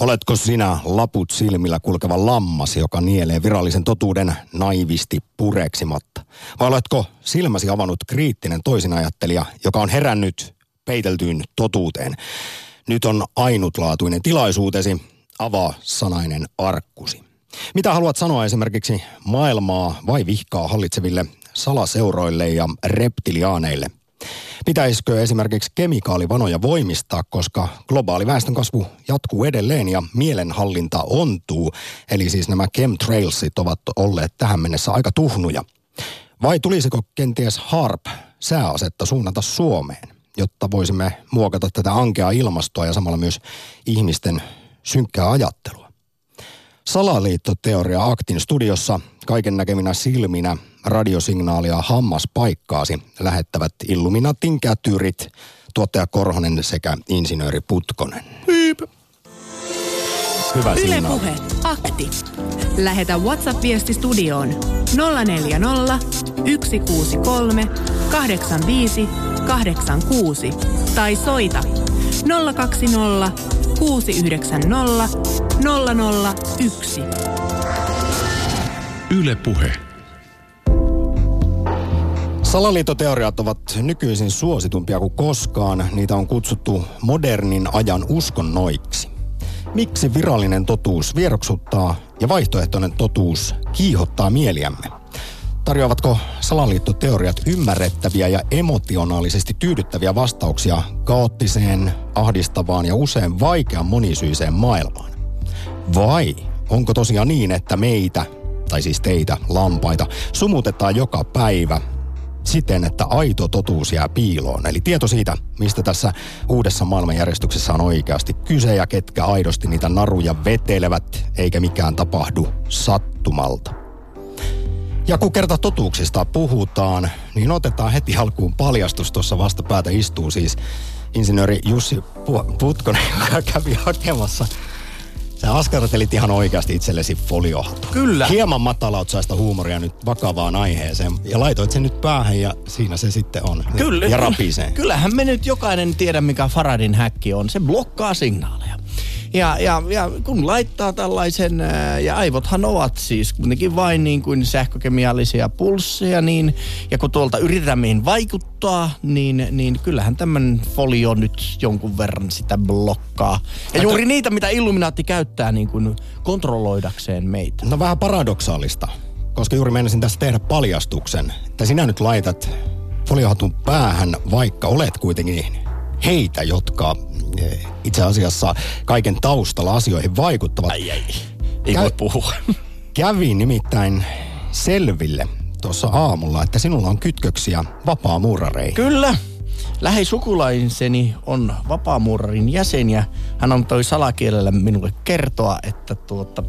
Oletko sinä laput silmillä kulkeva lammas, joka nielee virallisen totuuden naivisti pureksimatta? Vai oletko silmäsi avannut kriittinen toisinajattelija, joka on herännyt peiteltyyn totuuteen? Nyt on ainutlaatuinen tilaisuutesi, avaa sanainen arkkusi. Mitä haluat sanoa esimerkiksi maailmaa vai vihkaa hallitseville salaseuroille ja reptiliaaneille? Pitäisikö esimerkiksi kemikaalivanoja voimistaa, koska globaali väestönkasvu jatkuu edelleen ja mielenhallinta ontuu, eli siis nämä chemtrailsit ovat olleet tähän mennessä aika tuhnuja. Vai tulisiko kenties HARP sääasetta suunnata Suomeen, jotta voisimme muokata tätä ankea ilmastoa ja samalla myös ihmisten synkkää ajattelua? Salaliittoteoria Aktin studiossa kaiken näkeminä silminä radiosignaalia hammaspaikkaasi lähettävät Illuminatin kätyrit, tuottaja Korhonen sekä insinööri Putkonen. Hyip. Hyvä Yle Puhe, akti. Lähetä WhatsApp-viesti studioon 040 163 85 86 tai soita 020 690 001. Yle Puhe. Salaliittoteoriat ovat nykyisin suositumpia kuin koskaan. Niitä on kutsuttu modernin ajan uskonnoiksi. Miksi virallinen totuus vieroksuttaa ja vaihtoehtoinen totuus kiihottaa mieliämme? Tarjoavatko salaliittoteoriat ymmärrettäviä ja emotionaalisesti tyydyttäviä vastauksia kaoottiseen, ahdistavaan ja usein vaikean monisyiseen maailmaan? Vai onko tosiaan niin, että meitä, tai siis teitä, lampaita, sumutetaan joka päivä siten, että aito totuus jää piiloon. Eli tieto siitä, mistä tässä uudessa maailmanjärjestyksessä on oikeasti kyse ja ketkä aidosti niitä naruja vetelevät, eikä mikään tapahdu sattumalta. Ja kun kerta totuuksista puhutaan, niin otetaan heti alkuun paljastus. Tuossa vastapäätä istuu siis insinööri Jussi Putkonen, joka kävi hakemassa Sä askartelit ihan oikeasti itsellesi foliohatu. Kyllä. Hieman matalautsaista huumoria nyt vakavaan aiheeseen. Ja laitoit sen nyt päähän ja siinä se sitten on. Kyllä. Ja rapisee. Kyllähän me nyt jokainen tiedä, mikä Faradin häkki on. Se blokkaa signaaleja. Ja, ja, ja kun laittaa tällaisen, ja aivothan ovat siis kuitenkin vain niin kuin sähkökemiallisia pulsseja, niin, ja kun tuolta yritetään vaikuttaa, niin, niin kyllähän tämän folio nyt jonkun verran sitä blokkaa. Ja juuri niitä, mitä Illuminaatti käyttää niin kuin kontrolloidakseen meitä. No vähän paradoksaalista, koska juuri menisin tässä tehdä paljastuksen, että sinä nyt laitat foliohatun päähän, vaikka olet kuitenkin heitä, jotka itse asiassa kaiken taustalla asioihin vaikuttavat. Ai ai, ei Kä- voi puhua. Kävi nimittäin selville tuossa aamulla, että sinulla on kytköksiä vapaamuurareihin. Kyllä. Lähisukulaiseni on vapaamuurarin jäsen ja hän on toi salakielellä minulle kertoa, että tuota,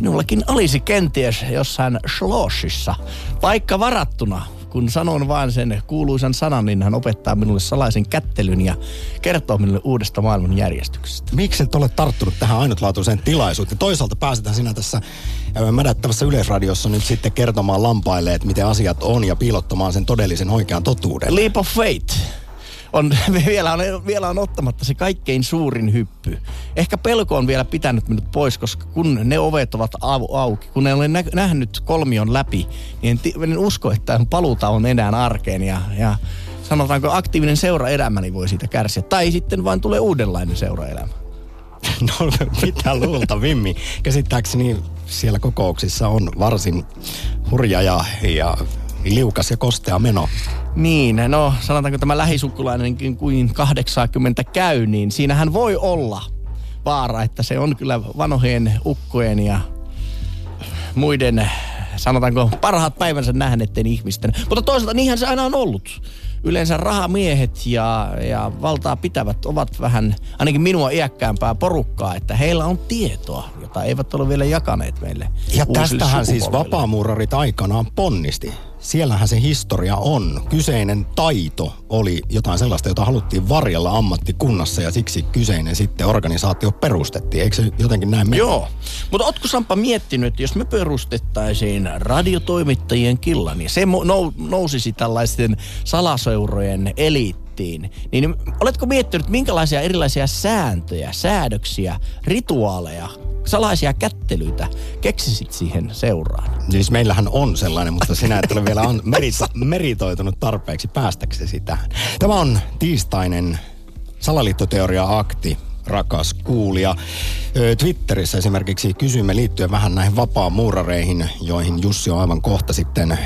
minullakin olisi kenties jossain Schlossissa paikka varattuna kun sanon vain sen kuuluisan sanan, niin hän opettaa minulle salaisen kättelyn ja kertoo minulle uudesta maailmanjärjestyksestä. Miksi et ole tarttunut tähän ainutlaatuiseen tilaisuuteen? Toisaalta pääsetään sinä tässä mädättävässä yleisradiossa nyt sitten kertomaan lampaille, että miten asiat on ja piilottamaan sen todellisen oikean totuuden. Leap of faith on, vielä, on, vielä on ottamatta se kaikkein suurin hyppy. Ehkä pelko on vielä pitänyt minut pois, koska kun ne ovet ovat au, auki, kun en ole nä, nähnyt kolmion läpi, niin en, en usko, että paluuta on enää arkeen ja, ja sanotaanko aktiivinen seuraelämäni voi siitä kärsiä. Tai sitten vain tulee uudenlainen seuraelämä. No mitä luulta, Vimmi. Käsittääkseni siellä kokouksissa on varsin hurja ja, ja liukas ja kostea meno. Niin, no sanotaanko tämä lähisukulainenkin kuin 80 käy, niin siinähän voi olla vaara, että se on kyllä vanhojen ukkojen ja muiden, sanotaanko, parhaat päivänsä nähneiden ihmisten. Mutta toisaalta niinhän se aina on ollut yleensä rahamiehet ja, ja valtaa pitävät ovat vähän, ainakin minua iäkkäämpää porukkaa, että heillä on tietoa, jota eivät ole vielä jakaneet meille. Ja tästähän siis vapaamuurarit aikanaan ponnisti siellähän se historia on. Kyseinen taito oli jotain sellaista, jota haluttiin varjella ammattikunnassa ja siksi kyseinen sitten organisaatio perustettiin. Eikö se jotenkin näin mene? Joo. Mutta ootko Sampa miettinyt, että jos me perustettaisiin radiotoimittajien killa, niin se nousisi tällaisten salaseurojen eliitti niin oletko miettinyt, minkälaisia erilaisia sääntöjä, säädöksiä, rituaaleja, salaisia kättelyitä keksisit siihen seuraan? Siis meillähän on sellainen, mutta sinä et ole vielä on merito, meritoitunut tarpeeksi päästäksesi tähän. Tämä on tiistainen salaliittoteoria-akti, rakas kuulija. Twitterissä esimerkiksi kysymme liittyen vähän näihin vapaa-muurareihin, joihin Jussi on aivan kohta sitten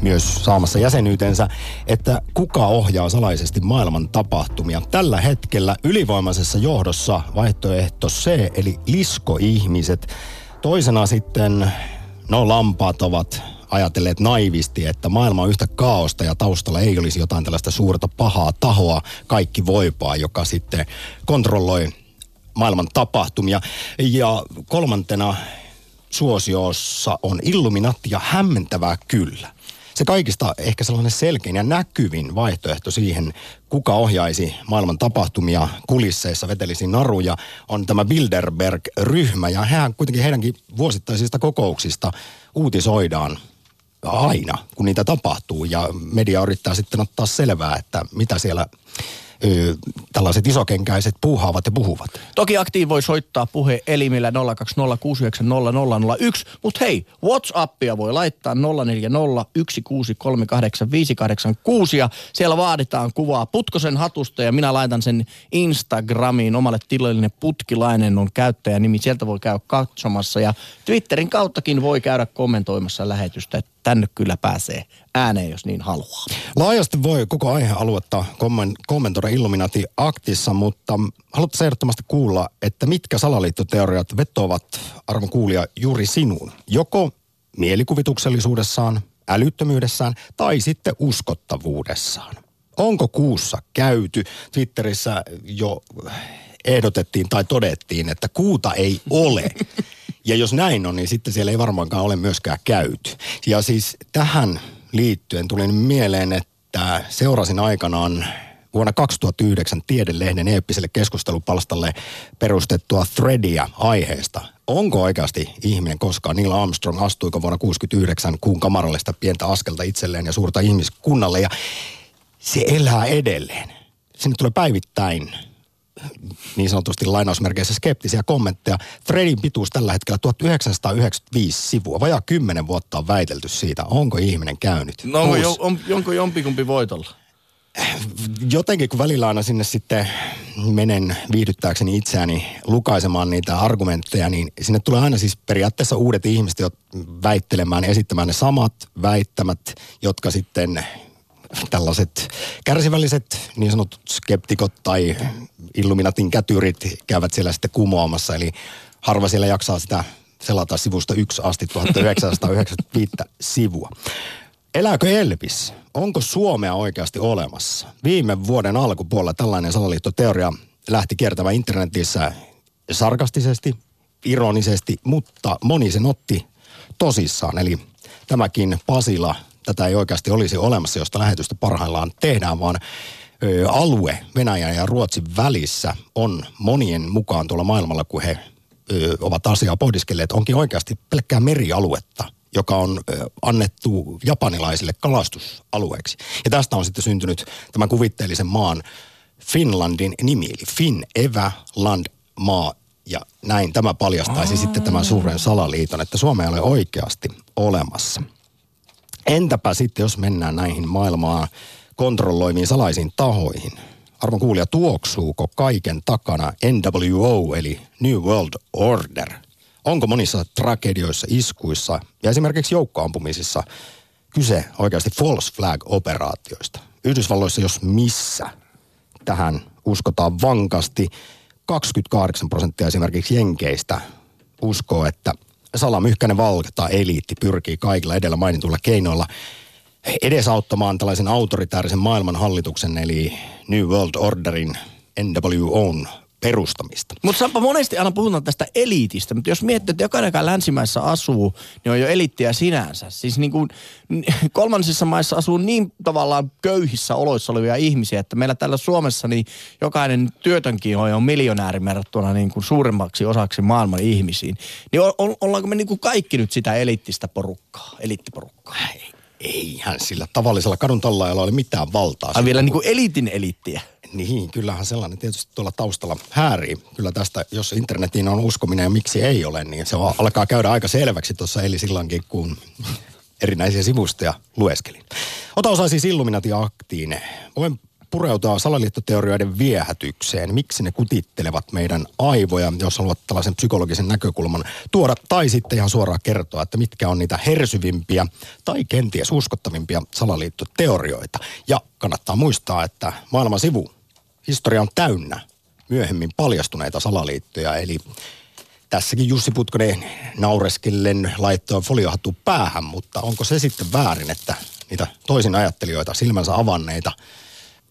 myös saamassa jäsenyytensä, että kuka ohjaa salaisesti maailman tapahtumia. Tällä hetkellä ylivoimaisessa johdossa vaihtoehto C, eli liskoihmiset. Toisena sitten, no lampaat ovat ajatelleet naivisti, että maailma on yhtä kaaosta ja taustalla ei olisi jotain tällaista suurta pahaa tahoa, kaikki voipaa, joka sitten kontrolloi maailman tapahtumia. Ja kolmantena suosiossa on Illuminati ja hämmentävää kyllä se kaikista ehkä sellainen selkein ja näkyvin vaihtoehto siihen, kuka ohjaisi maailman tapahtumia kulisseissa, vetelisi naruja, on tämä Bilderberg-ryhmä. Ja hän kuitenkin heidänkin vuosittaisista kokouksista uutisoidaan aina, kun niitä tapahtuu. Ja media yrittää sitten ottaa selvää, että mitä siellä tällaiset isokenkäiset puuhaavat ja puhuvat. Toki aktiivi voi soittaa puhe elimillä 020690001, mutta hei, Whatsappia voi laittaa 0401638586 ja siellä vaaditaan kuvaa Putkosen hatusta ja minä laitan sen Instagramiin omalle tilallinen Putkilainen on käyttäjänimi. Sieltä voi käydä katsomassa ja Twitterin kauttakin voi käydä kommentoimassa lähetystä tänne kyllä pääsee ääneen, jos niin haluaa. Laajasti voi koko aihealuetta kommentoida Illuminati aktissa, mutta haluatte ehdottomasti kuulla, että mitkä salaliittoteoriat vetovat arvon kuulia juuri sinuun. Joko mielikuvituksellisuudessaan, älyttömyydessään tai sitten uskottavuudessaan. Onko kuussa käyty? Twitterissä jo ehdotettiin tai todettiin, että kuuta ei ole. Ja jos näin on, niin sitten siellä ei varmaankaan ole myöskään käyty. Ja siis tähän liittyen tuli mieleen, että seurasin aikanaan vuonna 2009 Tiedelehden eeppiselle keskustelupalstalle perustettua threadia aiheesta. Onko oikeasti ihminen koskaan, Neil Armstrong astuiko vuonna 69 kuun kamarallista pientä askelta itselleen ja suurta ihmiskunnalle ja se elää edelleen. Sinne tulee päivittäin niin sanotusti lainausmerkeissä skeptisiä kommentteja. Threadin pituus tällä hetkellä 1995 sivua. Vajaa kymmenen vuotta on väitelty siitä, onko ihminen käynyt. No onko, jo, on, onko jompikumpi voitolla? Jotenkin kun välillä aina sinne sitten menen viihdyttääkseni itseäni lukaisemaan niitä argumentteja, niin sinne tulee aina siis periaatteessa uudet ihmiset väittelemään, esittämään ne samat väittämät, jotka sitten tällaiset kärsivälliset niin sanotut skeptikot tai Illuminatin kätyrit käyvät siellä sitten kumoamassa. Eli harva siellä jaksaa sitä selata sivusta yksi asti 1995 sivua. Elääkö Elvis? Onko Suomea oikeasti olemassa? Viime vuoden alkupuolella tällainen salaliittoteoria lähti kiertämään internetissä sarkastisesti, ironisesti, mutta moni sen otti tosissaan. Eli tämäkin Pasila tätä ei oikeasti olisi olemassa, josta lähetystä parhaillaan tehdään, vaan alue Venäjän ja Ruotsin välissä on monien mukaan tuolla maailmalla, kun he ovat asiaa pohdiskelleet, onkin oikeasti pelkkää merialuetta, joka on annettu japanilaisille kalastusalueeksi. Ja tästä on sitten syntynyt tämän kuvitteellisen maan Finlandin nimi, eli Fin, Evä, Land, maa ja näin tämä paljastaisi Aa. sitten tämän suuren salaliiton, että Suomea ei ole oikeasti olemassa. Entäpä sitten, jos mennään näihin maailmaa kontrolloimiin salaisiin tahoihin? Arvon kuulija, tuoksuuko kaiken takana NWO eli New World Order? Onko monissa tragedioissa, iskuissa ja esimerkiksi joukkoampumisissa kyse oikeasti false flag-operaatioista? Yhdysvalloissa, jos missä, tähän uskotaan vankasti. 28 prosenttia esimerkiksi jenkeistä uskoo, että salamyhkäinen valta eliitti pyrkii kaikilla edellä mainituilla keinoilla edesauttamaan tällaisen autoritäärisen maailmanhallituksen eli New World Orderin NWOn perustamista. Mutta Sampa, monesti aina puhutaan tästä eliitistä, mutta jos miettii, että jokainen, joka länsimaissa asuu, niin on jo eliittiä sinänsä. Siis niin kuin kolmansissa maissa asuu niin tavallaan köyhissä oloissa olevia ihmisiä, että meillä täällä Suomessa niin jokainen työtönkin on jo miljonääri verrattuna niin kuin suuremmaksi osaksi maailman ihmisiin. Niin o- o- ollaanko me niin kuin kaikki nyt sitä eliittistä porukkaa, eliittiporukkaa? Ei Eihän sillä tavallisella kadun tallaajalla ole mitään valtaa. Ai vielä niin kuin elitin elittiä. Niin, kyllähän sellainen tietysti tuolla taustalla häärii. Kyllä tästä, jos internetiin on uskominen ja miksi ei ole, niin se alkaa käydä aika selväksi tuossa eli silloinkin, kun erinäisiä sivustoja lueskelin. Ota osa siis Illuminati-aktiin. Voin pureutua salaliittoteorioiden viehätykseen, miksi ne kutittelevat meidän aivoja, jos haluat tällaisen psykologisen näkökulman tuoda, tai sitten ihan suoraan kertoa, että mitkä on niitä hersyvimpiä tai kenties uskottavimpia salaliittoteorioita. Ja kannattaa muistaa, että maailman sivu, historia on täynnä myöhemmin paljastuneita salaliittoja, eli tässäkin Jussi Putkonen naureskellen laittoi foliohattu päähän, mutta onko se sitten väärin, että niitä toisin ajattelijoita, silmänsä avanneita –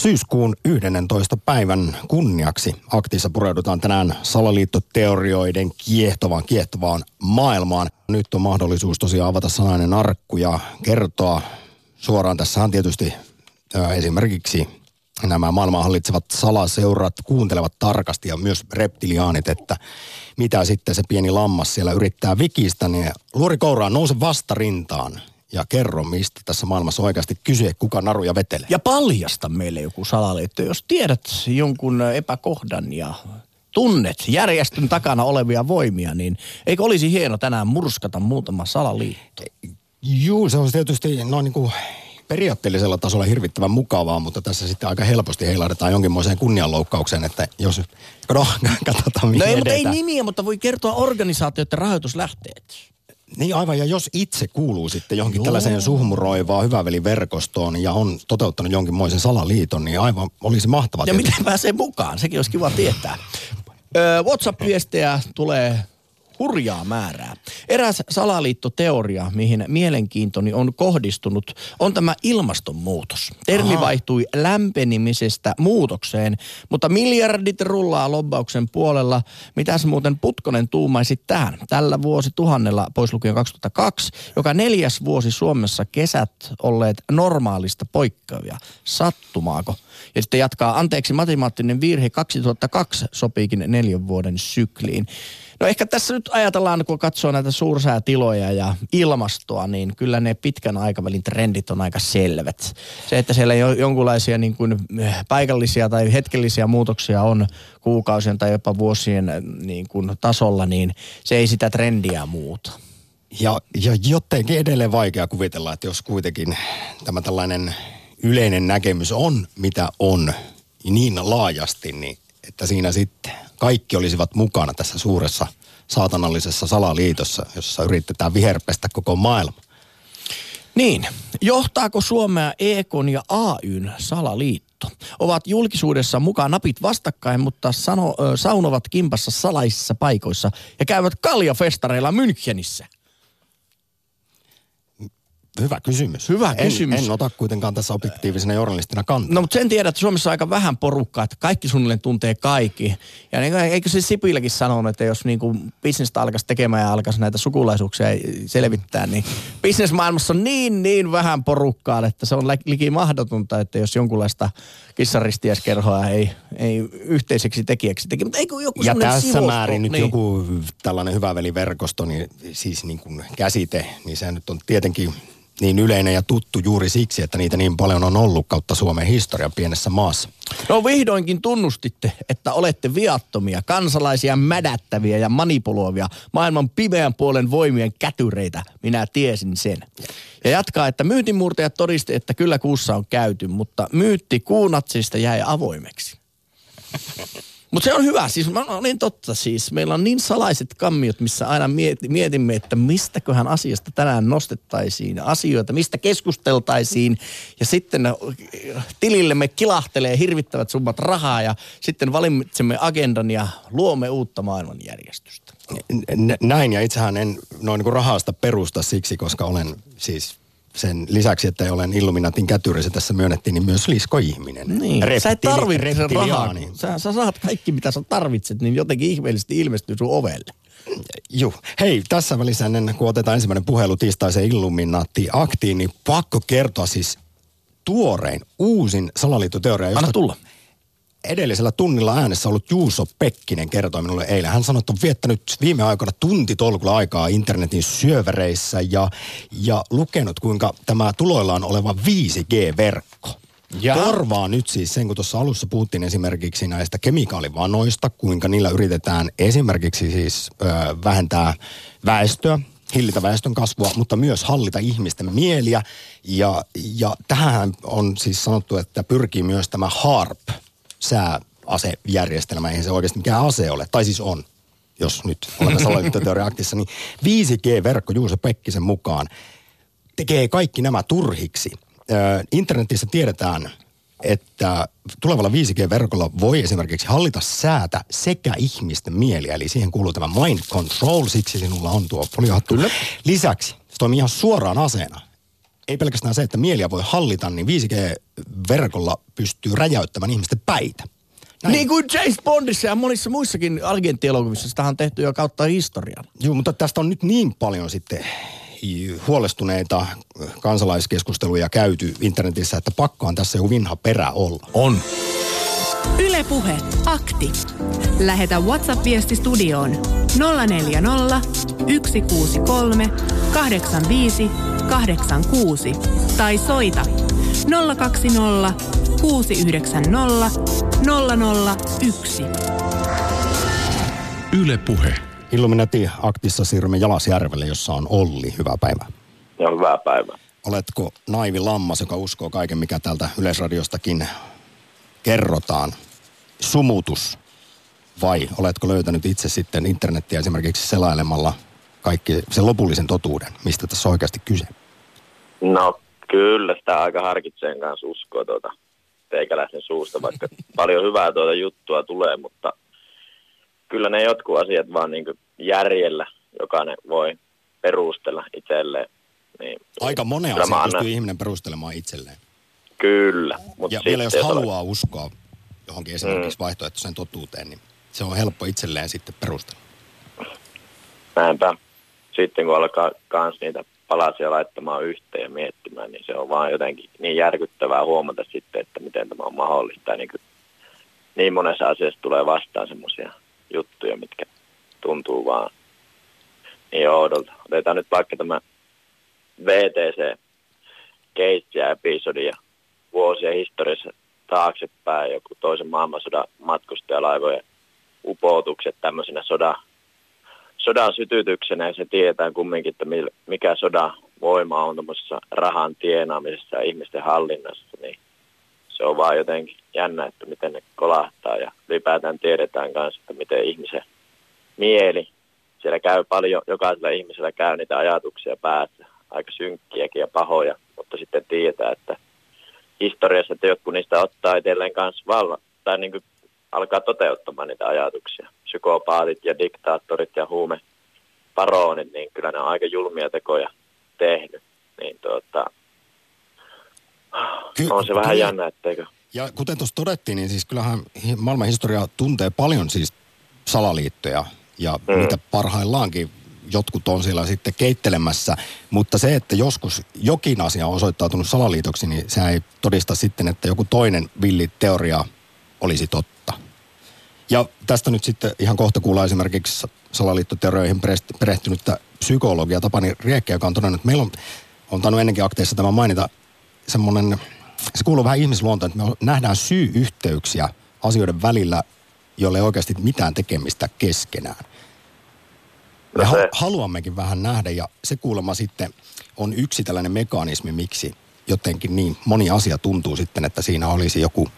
Syyskuun 11. päivän kunniaksi aktissa pureudutaan tänään salaliittoteorioiden kiehtovaan, kiehtovaan maailmaan. Nyt on mahdollisuus tosiaan avata sanainen arkku ja kertoa suoraan. Tässä on tietysti ää, esimerkiksi nämä maailman hallitsevat salaseurat kuuntelevat tarkasti ja myös reptiliaanit, että mitä sitten se pieni lammas siellä yrittää vikistä, niin luori kouraan nouse vastarintaan kerro, mistä tässä maailmassa oikeasti kysyä, kuka naruja vetelee. Ja paljasta meille joku salaliitto. Jos tiedät jonkun epäkohdan ja tunnet järjestön takana olevia voimia, niin eikö olisi hieno tänään murskata muutama salaliitto? Juu, se on tietysti noin niin kuin periaatteellisella tasolla hirvittävän mukavaa, mutta tässä sitten aika helposti heilahdetaan jonkinmoiseen kunnianloukkaukseen, että jos, no, katsotaan No ei, mutta ei nimiä, mutta voi kertoa organisaatioiden rahoituslähteet. Niin aivan, ja jos itse kuuluu sitten johonkin Joo. tällaiseen suhmuroivaan hyväveliverkostoon ja on toteuttanut jonkinmoisen salaliiton, niin aivan olisi mahtavaa. Ja miten pääsee mukaan, sekin olisi kiva tietää. WhatsApp-viestejä tulee hurjaa määrää. Eräs salaliittoteoria, mihin mielenkiintoni on kohdistunut, on tämä ilmastonmuutos. Termi Aha. vaihtui lämpenimisestä muutokseen, mutta miljardit rullaa lobbauksen puolella. Mitäs muuten Putkonen tuumaisi tähän? Tällä vuosi tuhannella, pois lukien 2002, joka neljäs vuosi Suomessa kesät olleet normaalista poikkeavia. Sattumaako? Ja sitten jatkaa, anteeksi matemaattinen virhe, 2002 sopiikin neljän vuoden sykliin. No ehkä tässä nyt ajatellaan, kun katsoo näitä suursäätiloja ja ilmastoa, niin kyllä ne pitkän aikavälin trendit on aika selvät. Se, että siellä jo, niin kuin eh, paikallisia tai hetkellisiä muutoksia on kuukausien tai jopa vuosien eh, niin kuin tasolla, niin se ei sitä trendiä muuta. Ja, ja jotenkin edelleen vaikea kuvitella, että jos kuitenkin tämä tällainen yleinen näkemys on, mitä on, niin laajasti, niin että siinä sitten kaikki olisivat mukana tässä suuressa saatanallisessa salaliitossa, jossa yritetään viherpestä koko maailma. Niin, johtaako Suomea EKon ja AYn salaliitto? Ovat julkisuudessa mukaan napit vastakkain, mutta sano, saunovat kimpassa salaisissa paikoissa ja käyvät kaljafestareilla Münchenissä – Hyvä kysymys. Hyvä en, kysymys. En ota kuitenkaan tässä objektiivisena journalistina kantaa. No mutta sen tiedät, että Suomessa on aika vähän porukkaa, että kaikki suunnilleen tuntee kaikki. Ja niin, eikö se Sipiläkin sanonut, että jos niin kuin bisnestä alkaisi tekemään ja alkaisi näitä sukulaisuuksia selvittää, niin bisnesmaailmassa on niin niin vähän porukkaa, että se on liki mahdotonta, että jos jonkunlaista kissaristiäskerhoa ei, ei yhteiseksi tekijäksi teki. Mutta eikö joku Ja tässä sivusto, määrin nyt niin. joku tällainen hyväveliverkosto, niin siis niin kuin käsite, niin se nyt on tietenkin niin yleinen ja tuttu juuri siksi, että niitä niin paljon on ollut kautta Suomen historian pienessä maassa. No vihdoinkin tunnustitte, että olette viattomia, kansalaisia mädättäviä ja manipuloivia, maailman pimeän puolen voimien kätyreitä. Minä tiesin sen. Ja jatkaa, että myytinmurtajat todisti, että kyllä kuussa on käyty, mutta myytti kuunatsista jäi avoimeksi. Mutta se on hyvä, siis mä niin totta siis. Meillä on niin salaiset kammiot, missä aina mietimme, että mistäköhän asiasta tänään nostettaisiin asioita, mistä keskusteltaisiin. Ja sitten tilillemme kilahtelee hirvittävät summat rahaa ja sitten valitsemme agendan ja luomme uutta maailmanjärjestystä. Näin ja itsehän en noin niin rahasta perusta siksi, koska olen siis sen lisäksi, että olen Illuminatin kätyri, se tässä myönnettiin, niin myös liskoihminen. Niin, Reptili- sä et tarvitse sen rahaa. Sä, sä saat kaikki, mitä sä tarvitset, niin jotenkin ihmeellisesti ilmestyy sun ovelle. Juh. Hei, tässä välissä ennen kuin otetaan ensimmäinen puhelu tiistaisen Illuminaatti-aktiin, niin pakko kertoa siis tuorein, uusin salaliittoteoria, Anna josta tulla. Edellisellä tunnilla äänessä ollut Juuso Pekkinen kertoi minulle eilen. Hän sanoi, että on viettänyt viime aikoina tuntitolkulla aikaa internetin syövereissä ja, ja lukenut, kuinka tämä tuloillaan oleva 5G-verkko Ja? korvaa nyt siis sen, kun tuossa alussa puhuttiin esimerkiksi näistä kemikaalivanoista, kuinka niillä yritetään esimerkiksi siis ö, vähentää väestöä, hillitä väestön kasvua, mutta myös hallita ihmisten mieliä. Ja, ja tähän on siis sanottu, että pyrkii myös tämä HARP, sääasejärjestelmä, eihän se oikeasti mikään ase ole, tai siis on, jos nyt olemme salaliittoteoriaaktissa, niin 5G-verkko Juuso Pekkisen mukaan tekee kaikki nämä turhiksi. Internetissä tiedetään, että tulevalla 5G-verkolla voi esimerkiksi hallita säätä sekä ihmisten mieliä, eli siihen kuuluu tämä mind control, siksi sinulla on tuo foliohattu. Kyllä. Lisäksi se toimii ihan suoraan aseena. Ei pelkästään se, että mieliä voi hallita, niin 5G-verkolla pystyy räjäyttämään ihmisten päitä. Näin. Niin kuin James Bondissa ja monissa muissakin agenttielokuvissa, sitä on tehty jo kautta historian. Joo, mutta tästä on nyt niin paljon sitten huolestuneita kansalaiskeskusteluja käyty internetissä, että pakkohan tässä joku vinha perä olla. On. Ylepuhe akti. Lähetä WhatsApp-viesti studioon 040 163 85 86 tai soita 020 690 001. Yle Puhe. Illuminati aktissa siirrymme Jalasjärvelle, jossa on Olli. Hyvää päivää. Ja hyvää päivää. Oletko naivi lammas, joka uskoo kaiken, mikä täältä Yleisradiostakin kerrotaan? Sumutus. Vai oletko löytänyt itse sitten internettiä esimerkiksi selailemalla kaikki sen lopullisen totuuden, mistä tässä on oikeasti kyse? No kyllä sitä aika harkitseen kanssa uskoa tuota teikäläisen suusta, vaikka paljon hyvää tuota juttua tulee, mutta kyllä ne jotkut asiat vaan niin järjellä jokainen voi perustella itselleen. Niin, Aika monen asian pystyy ihminen perustelemaan itselleen. Kyllä. Mut Ja vielä jos haluaa uskoa johonkin esimerkiksi vaihtoehtoiseen totuuteen, niin se on helppo itselleen sitten perustella. Näinpä. Sitten kun alkaa kans niitä palasia laittamaan yhteen ja miettimään, niin se on vaan jotenkin niin järkyttävää huomata sitten, että miten tämä on mahdollista. Niin, kuin, niin monessa asiassa tulee vastaan semmoisia juttuja, mitkä tuntuu vaan niin oudolta. Otetaan nyt vaikka tämä VTC case ja episodi ja vuosien historiassa taaksepäin joku toisen maailmansodan matkustajalaivojen upotukset tämmöisenä sodan sodan sytytyksenä ja se tiedetään kumminkin, että mikä sodan voima on tuommoisessa rahan tienaamisessa ja ihmisten hallinnassa, niin se on vaan jotenkin jännä, että miten ne kolahtaa ja ylipäätään tiedetään myös, että miten ihmisen mieli, siellä käy paljon, jokaisella ihmisellä käy niitä ajatuksia päässä, aika synkkiäkin ja pahoja, mutta sitten tiedetään, että historiassa, että jotkut niistä ottaa itselleen kanssa vallan, tai niin kuin alkaa toteuttamaan niitä ajatuksia. Psykopaatit ja diktaattorit ja huume paroonit, niin kyllä ne on aika julmia tekoja tehnyt. Niin tuota, Ky- on se vähän jännä, etteikö. Ja kuten tuossa todettiin, niin siis kyllähän maailman historia tuntee paljon siis salaliittoja ja. Mm. mitä parhaillaankin jotkut on siellä sitten keittelemässä, mutta se, että joskus jokin asia on osoittautunut salaliitoksi, niin se ei todista sitten, että joku toinen villi teoria olisi totta. Ja tästä nyt sitten ihan kohta kuullaan esimerkiksi salaliittoteorioihin perehtynyttä psykologia Tapani Riekkä, joka on todennut, että meillä on, on tainnut ennenkin akteissa tämä mainita, semmoinen, se kuuluu vähän ihmisluontoon, että me nähdään syy-yhteyksiä asioiden välillä, jolle ei oikeasti mitään tekemistä keskenään. Me ha- se- haluammekin vähän nähdä ja se kuulemma sitten on yksi tällainen mekanismi, miksi jotenkin niin moni asia tuntuu sitten, että siinä olisi joku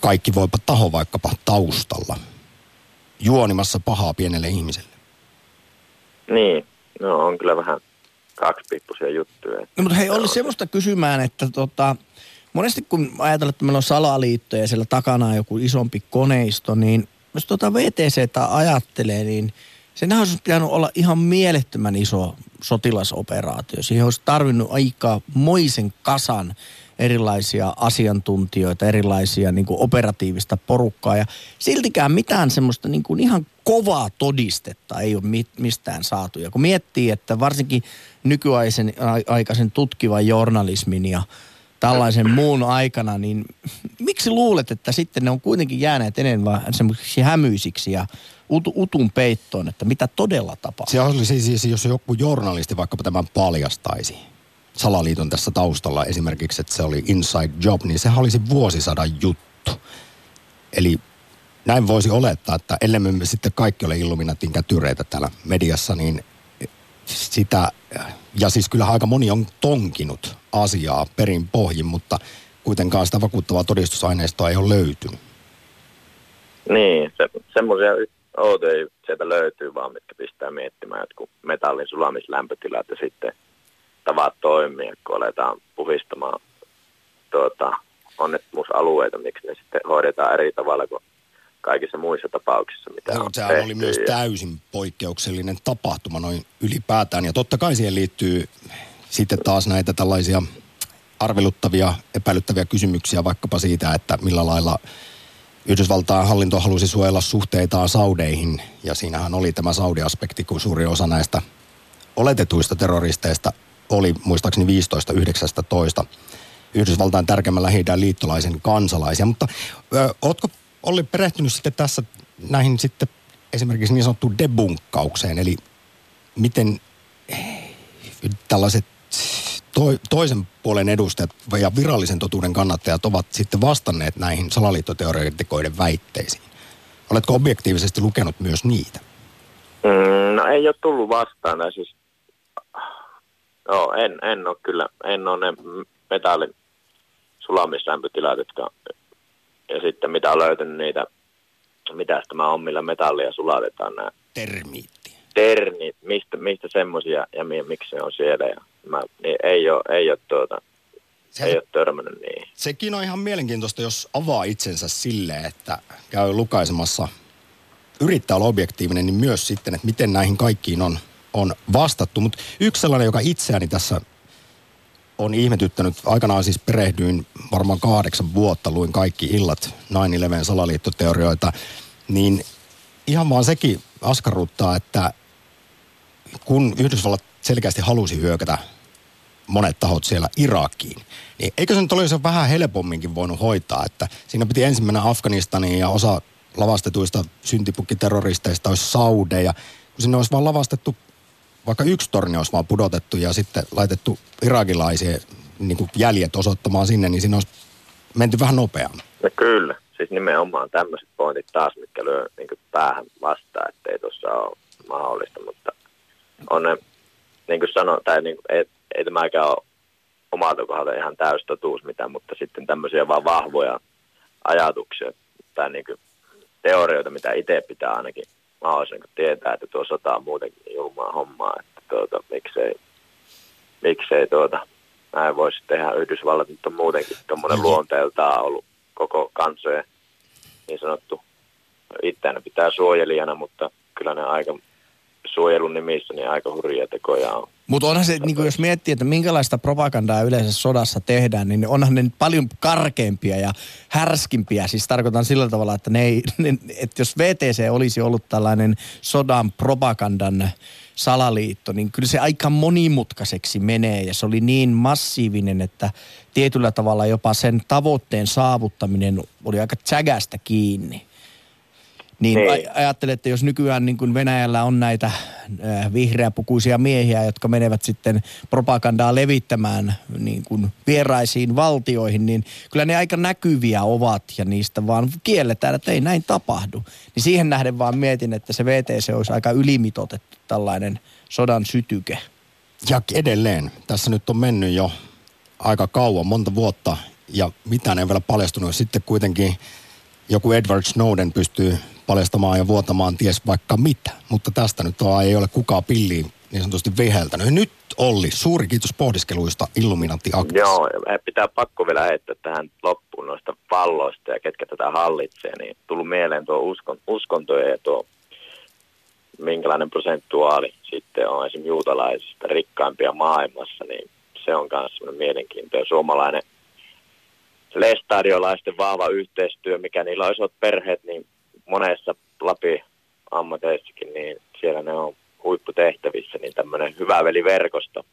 kaikki voipa taho vaikkapa taustalla juonimassa pahaa pienelle ihmiselle. Niin, no on kyllä vähän kaksipiippuisia juttuja. No, mutta hei, oli semmoista kysymään, että tota, monesti kun ajatellaan, että meillä on salaliittoja ja siellä takana on joku isompi koneisto, niin jos tota VTCtä ajattelee, niin Senhän olisi pitänyt olla ihan mielettömän iso sotilasoperaatio. Siihen olisi tarvinnut aika moisen kasan erilaisia asiantuntijoita, erilaisia niin kuin operatiivista porukkaa. Ja siltikään mitään semmoista niin kuin ihan kovaa todistetta ei ole mistään saatu. Ja kun miettii, että varsinkin nykyaikaisen tutkivan journalismin ja tällaisen muun aikana, niin miksi luulet, että sitten ne on kuitenkin jääneet enemmän semmoisiksi hämyisiksi ja utun peittoon, että mitä todella tapahtuu? Se olisi siis, siis, jos joku journalisti vaikkapa tämän paljastaisi, salaliiton tässä taustalla esimerkiksi, että se oli inside job, niin sehän olisi vuosisadan juttu. Eli näin voisi olettaa, että ellei me sitten kaikki ole Illuminatin kätyreitä täällä mediassa, niin sitä, ja siis kyllä aika moni on tonkinut asiaa perin pohjin, mutta kuitenkaan sitä vakuuttavaa todistusaineistoa ei ole löytynyt. Niin, se, semmoisia outoja sieltä löytyy vaan, mitkä pistää miettimään jotkut metallin sulamislämpötilat ja sitten tavat toimia, kun aletaan puhistamaan tuota, onnettomuusalueita, miksi ne sitten hoidetaan eri tavalla kuin kaikissa muissa tapauksissa, mitä Joo, on sehän tehty. oli myös täysin poikkeuksellinen tapahtuma noin ylipäätään. Ja totta kai siihen liittyy sitten taas näitä tällaisia arveluttavia, epäilyttäviä kysymyksiä vaikkapa siitä, että millä lailla Yhdysvaltain hallinto halusi suojella suhteitaan Saudeihin. Ja siinähän oli tämä Saudi-aspekti, kun suuri osa näistä oletetuista terroristeista oli muistaakseni 15-19 Yhdysvaltain tärkeimmän lähi liittolaisen kansalaisia. Mutta ö, ootko Olli perehtynyt sitten tässä näihin sitten esimerkiksi niin sanottuun debunkkaukseen, eli miten tällaiset to, toisen puolen edustajat ja virallisen totuuden kannattajat ovat sitten vastanneet näihin salaliittoteoreetikoiden väitteisiin. Oletko objektiivisesti lukenut myös niitä? Mm, no ei ole tullut vastaan. Siis, no, en, en ole kyllä, en ole ne metallin sulamislämpötilat, jotka ja sitten mitä on löytänyt niitä, mitä tämä on, millä metallia sulatetaan nämä. Termiitti. Ternit, mistä, mistä semmoisia ja mi, miksi se on siellä. Ja mä, niin ei ole, ei ole, tuota, se, ei ole törmännyt niin. Sekin on ihan mielenkiintoista, jos avaa itsensä silleen, että käy lukaisemassa, yrittää olla objektiivinen, niin myös sitten, että miten näihin kaikkiin on, on vastattu. Mutta yksi sellainen, joka itseäni tässä on ihmetyttänyt. Aikanaan siis perehdyin varmaan kahdeksan vuotta, luin kaikki illat 9-11 salaliittoteorioita, niin ihan vaan sekin askarruttaa, että kun Yhdysvallat selkeästi halusi hyökätä monet tahot siellä Irakiin, niin eikö se nyt olisi vähän helpomminkin voinut hoitaa, että siinä piti ensimmäinen Afganistaniin ja osa lavastetuista syntipukkiterroristeista olisi saudeja, kun sinne olisi vaan lavastettu vaikka yksi torni olisi vaan pudotettu ja sitten laitettu irakilaisia niin jäljet osoittamaan sinne, niin siinä olisi menty vähän nopeammin. No kyllä, siis nimenomaan tämmöiset pointit taas, mitkä lyö niin päähän vastaan, että ei tuossa ole mahdollista, mutta on ne, niin kuin sanoin, tai niin kuin, ei, ei tämäkään ole omalta kohdalta ihan täystotuus mitään, mutta sitten tämmöisiä vaan vahvoja ajatuksia tai niin kuin teorioita, mitä itse pitää ainakin mä olisin niin tietää, että tuo sota on muutenkin julmaa hommaa, että tuota, miksei, miksei tuota, näin voisi tehdä. Yhdysvallat nyt on muutenkin tuommoinen luonteeltaan ollut koko kansojen niin sanottu itseänä pitää suojelijana, mutta kyllä ne aika suojelun nimissä niin aika hurjia tekoja on. Mutta onhan se, niin jos miettii, että minkälaista propagandaa yleensä sodassa tehdään, niin onhan ne paljon karkeampia ja härskimpiä. Siis tarkoitan sillä tavalla, että, ne ei, ne, että jos VTC olisi ollut tällainen sodan propagandan salaliitto, niin kyllä se aika monimutkaiseksi menee ja se oli niin massiivinen, että tietyllä tavalla jopa sen tavoitteen saavuttaminen oli aika tsägästä kiinni. Niin, niin. ajattelen, että jos nykyään niin kuin Venäjällä on näitä äh, vihreäpukuisia miehiä, jotka menevät sitten propagandaa levittämään niin kuin vieraisiin valtioihin, niin kyllä ne aika näkyviä ovat ja niistä vaan kielletään, että ei näin tapahdu. Niin siihen nähden vaan mietin, että se VTC olisi aika ylimitotettu tällainen sodan sytyke. Ja edelleen, tässä nyt on mennyt jo aika kauan, monta vuotta ja mitään ei vielä paljastunut. Sitten kuitenkin joku Edward Snowden pystyy paljastamaan ja vuotamaan ties vaikka mitä. Mutta tästä nyt ei ole kukaan pilliin niin sanotusti viheltänyt. Nyt Olli, suuri kiitos pohdiskeluista illuminantti Joo, pitää pakko vielä heittää tähän loppuun noista palloista ja ketkä tätä hallitsee. Niin tullut mieleen tuo uskon, uskontojen ja tuo minkälainen prosentuaali sitten on esimerkiksi juutalaisista rikkaimpia maailmassa, niin se on myös mielenkiintoinen suomalainen lestadiolaisten vahva yhteistyö, mikä niillä on isot perheet, niin monessa Lapin ammateissakin, niin siellä ne on huipputehtävissä, niin tämmöinen hyvä veliverkosto,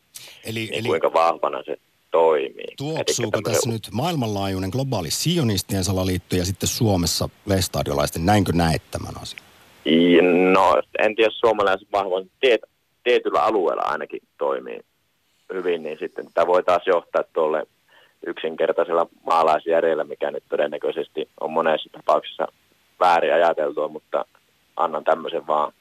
eli, niin eli kuinka vahvana se toimii. Tuoksuuko tässä nyt maailmanlaajuinen globaali sionistien salaliitto ja sitten Suomessa lestadiolaisten, näinkö näet tämän asian? No, en tiedä, suomalaiset vahvan tiet, tietyllä alueella ainakin toimii hyvin, niin sitten tämä voi taas johtaa tuolle yksinkertaisella maalaisjärjellä, mikä nyt todennäköisesti on monessa tapauksessa väärin ajateltua, mutta annan tämmöisen vaan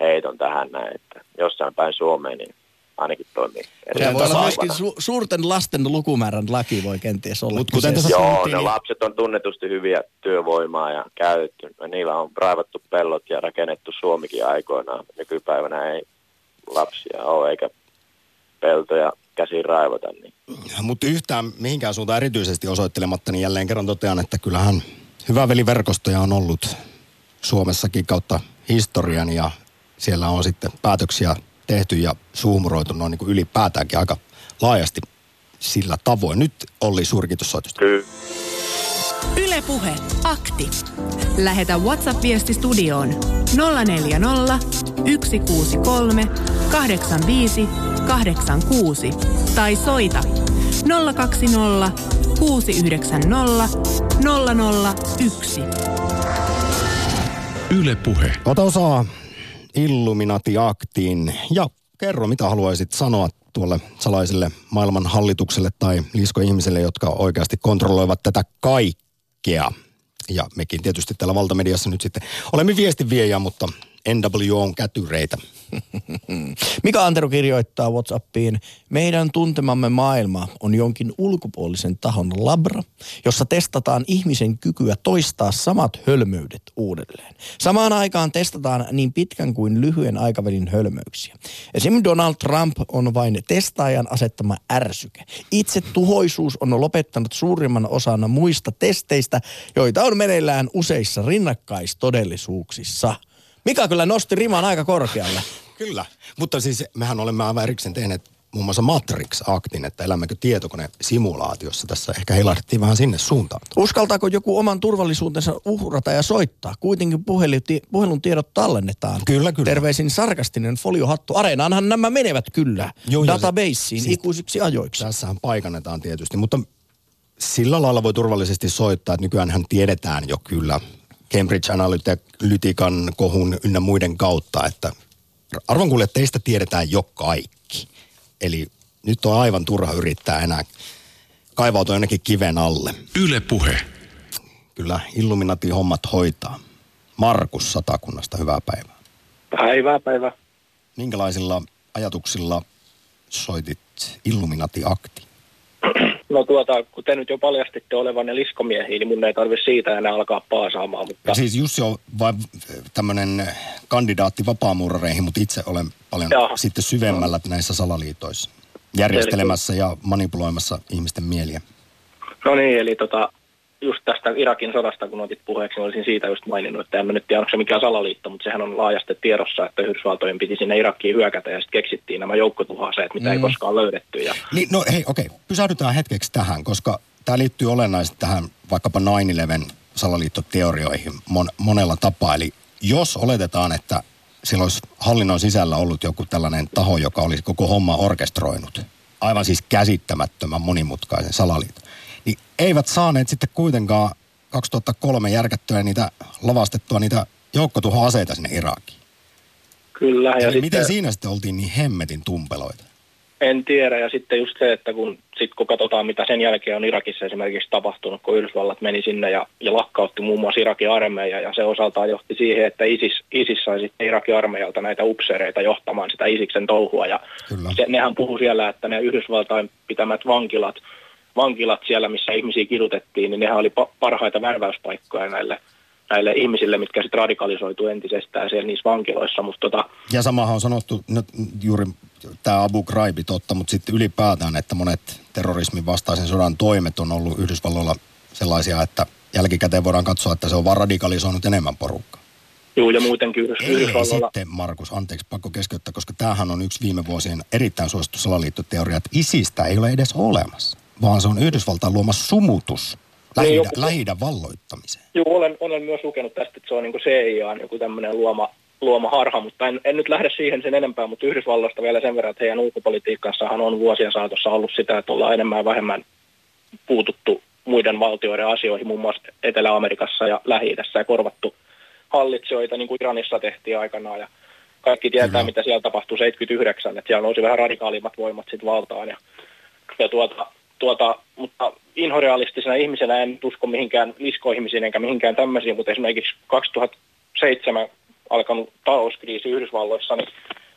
heiton tähän näin, että jossain päin Suomeen, niin ainakin toimii. Ja voi olla myöskin su- suurten lasten lukumäärän laki voi kenties olla. Mut kuten tässä Joo, ne niin... lapset on tunnetusti hyviä työvoimaa ja käytetty. Niillä on raivattu pellot ja rakennettu Suomikin aikoinaan. Nykypäivänä ei lapsia ole eikä peltoja käsin raivata. Niin. Mutta yhtään mihinkään suuntaan erityisesti osoittelematta, niin jälleen kerran totean, että kyllähän hyvä veliverkostoja on ollut Suomessakin kautta historian ja siellä on sitten päätöksiä tehty ja suumuroitu noin niin kuin ylipäätäänkin aika laajasti sillä tavoin. Nyt oli suuri kiitos soitosta. Yle Puhe, akti. Lähetä WhatsApp-viesti studioon 040 163 85 86 tai soita 020 690 001. Yle Puhe. Ota osaa Illuminati-aktiin ja kerro, mitä haluaisit sanoa tuolle salaiselle maailman hallitukselle tai liskoihmisille, jotka oikeasti kontrolloivat tätä kaikkea. Ja mekin tietysti täällä valtamediassa nyt sitten olemme viestinviejä, mutta NWO on kätyreitä. Mika Antero kirjoittaa Whatsappiin, meidän tuntemamme maailma on jonkin ulkopuolisen tahon labra, jossa testataan ihmisen kykyä toistaa samat hölmöydet uudelleen. Samaan aikaan testataan niin pitkän kuin lyhyen aikavälin hölmöyksiä. Esimerkiksi Donald Trump on vain testaajan asettama ärsyke. Itse tuhoisuus on lopettanut suurimman osan muista testeistä, joita on meneillään useissa rinnakkaistodellisuuksissa – Mika kyllä nosti riman aika korkealle. kyllä, mutta siis mehän olemme aivan erikseen tehneet muun muassa Matrix-aktin, että elämmekö tietokone-simulaatiossa. Tässä ehkä heilahdettiin vähän sinne suuntaan. Uskaltaako joku oman turvallisuutensa uhrata ja soittaa? Kuitenkin puhelun tiedot tallennetaan. Kyllä, kyllä. Terveisin sarkastinen foliohattu. Areenaanhan nämä menevät kyllä Joo, databaseen siis, ikuisiksi ajoiksi. Tässähän paikannetaan tietysti, mutta sillä lailla voi turvallisesti soittaa, että nykyään tiedetään jo kyllä Cambridge Analytican kohun ynnä muiden kautta, että arvon kuulijat, teistä tiedetään jo kaikki. Eli nyt on aivan turha yrittää enää kaivautua jonnekin kiven alle. Yle puhe. Kyllä Illuminati-hommat hoitaa. Markus Satakunnasta, hyvää päivää. Päivää, päivää. Minkälaisilla ajatuksilla soitit Illuminati-akti? No tuota, kun te nyt jo paljastitte olevanne liskomiehiä, niin mun ei tarvitse siitä enää alkaa paasaamaan. Mutta... Siis Jussi on vain tämmöinen kandidaatti vapaamuurareihin, mutta itse olen paljon Jaha. sitten syvemmällä näissä salaliitoissa. Järjestelemässä ja manipuloimassa ihmisten mieliä. No niin, eli tota, just tästä Irakin sodasta, kun otit puheeksi, niin olisin siitä just maininnut, että en mä nyt tiedä, onko se mikään salaliitto, mutta sehän on laajasti tiedossa, että Yhdysvaltojen piti sinne Irakkiin hyökätä ja sitten keksittiin nämä joukkotuhaseet, mitä mm. ei koskaan löydetty. Ja... Niin, no hei, okei, okay. pysähdytään hetkeksi tähän, koska tämä liittyy olennaisesti tähän vaikkapa 9-11 salaliittoteorioihin mon, monella tapaa. Eli jos oletetaan, että sillä olisi hallinnon sisällä ollut joku tällainen taho, joka olisi koko homma orkestroinut, aivan siis käsittämättömän monimutkaisen salaliiton, niin eivät saaneet sitten kuitenkaan 2003 järkättyä niitä, lavastettua niitä joukkotuhoaseita sinne Irakiin. Kyllä. Ja sitten, miten siinä sitten oltiin niin hemmetin tumpeloita? En tiedä, ja sitten just se, että kun, sit kun katsotaan, mitä sen jälkeen on Irakissa esimerkiksi tapahtunut, kun Yhdysvallat meni sinne ja, ja lakkautti muun muassa Irakin armeija, ja se osaltaan johti siihen, että ISIS, ISIS sai sitten Irakin armeijalta näitä upseereita johtamaan sitä Isiksen touhua, ja se, nehän puhuu siellä, että ne Yhdysvaltain pitämät vankilat vankilat siellä, missä ihmisiä kidutettiin, niin nehän oli parhaita värväyspaikkoja näille, näille ihmisille, mitkä sitten radikalisoitu entisestään siellä niissä vankiloissa. Mutta tota... Ja samahan on sanottu nyt juuri tämä Abu Ghraib totta, mutta sitten ylipäätään, että monet terrorismin vastaisen sodan toimet on ollut Yhdysvalloilla sellaisia, että jälkikäteen voidaan katsoa, että se on vaan radikalisoinut enemmän porukkaa. Joo, ja muutenkin Yhdysvalloilla. sitten Markus, anteeksi, pakko keskeyttää, koska tämähän on yksi viime vuosien erittäin suosittu salaliittoteoria, että isistä ei ole edes olemassa, vaan se on Yhdysvaltain luoma sumutus lähi joku- lähi valloittamiseen. Joo, olen, olen myös lukenut tästä, että se on niin CIA joku tämmöinen luoma, luoma harha, mutta en, en nyt lähde siihen sen enempää, mutta Yhdysvalloista vielä sen verran, että heidän ulkopolitiikkassaan on vuosien saatossa ollut sitä, että ollaan enemmän ja vähemmän puututtu muiden valtioiden asioihin, muun muassa Etelä-Amerikassa ja lähi ja korvattu hallitsijoita, niin kuin Iranissa tehtiin aikanaan, ja kaikki tietää, Kyllä. mitä siellä tapahtui 79, että siellä nousi vähän radikaalimmat voimat sitten valtaan, ja, ja tuota, tuota, mutta inhorealistisena ihmisenä en usko mihinkään liskoihmisiin enkä mihinkään tämmöisiin, mutta esimerkiksi 2007 alkanut talouskriisi Yhdysvalloissa niin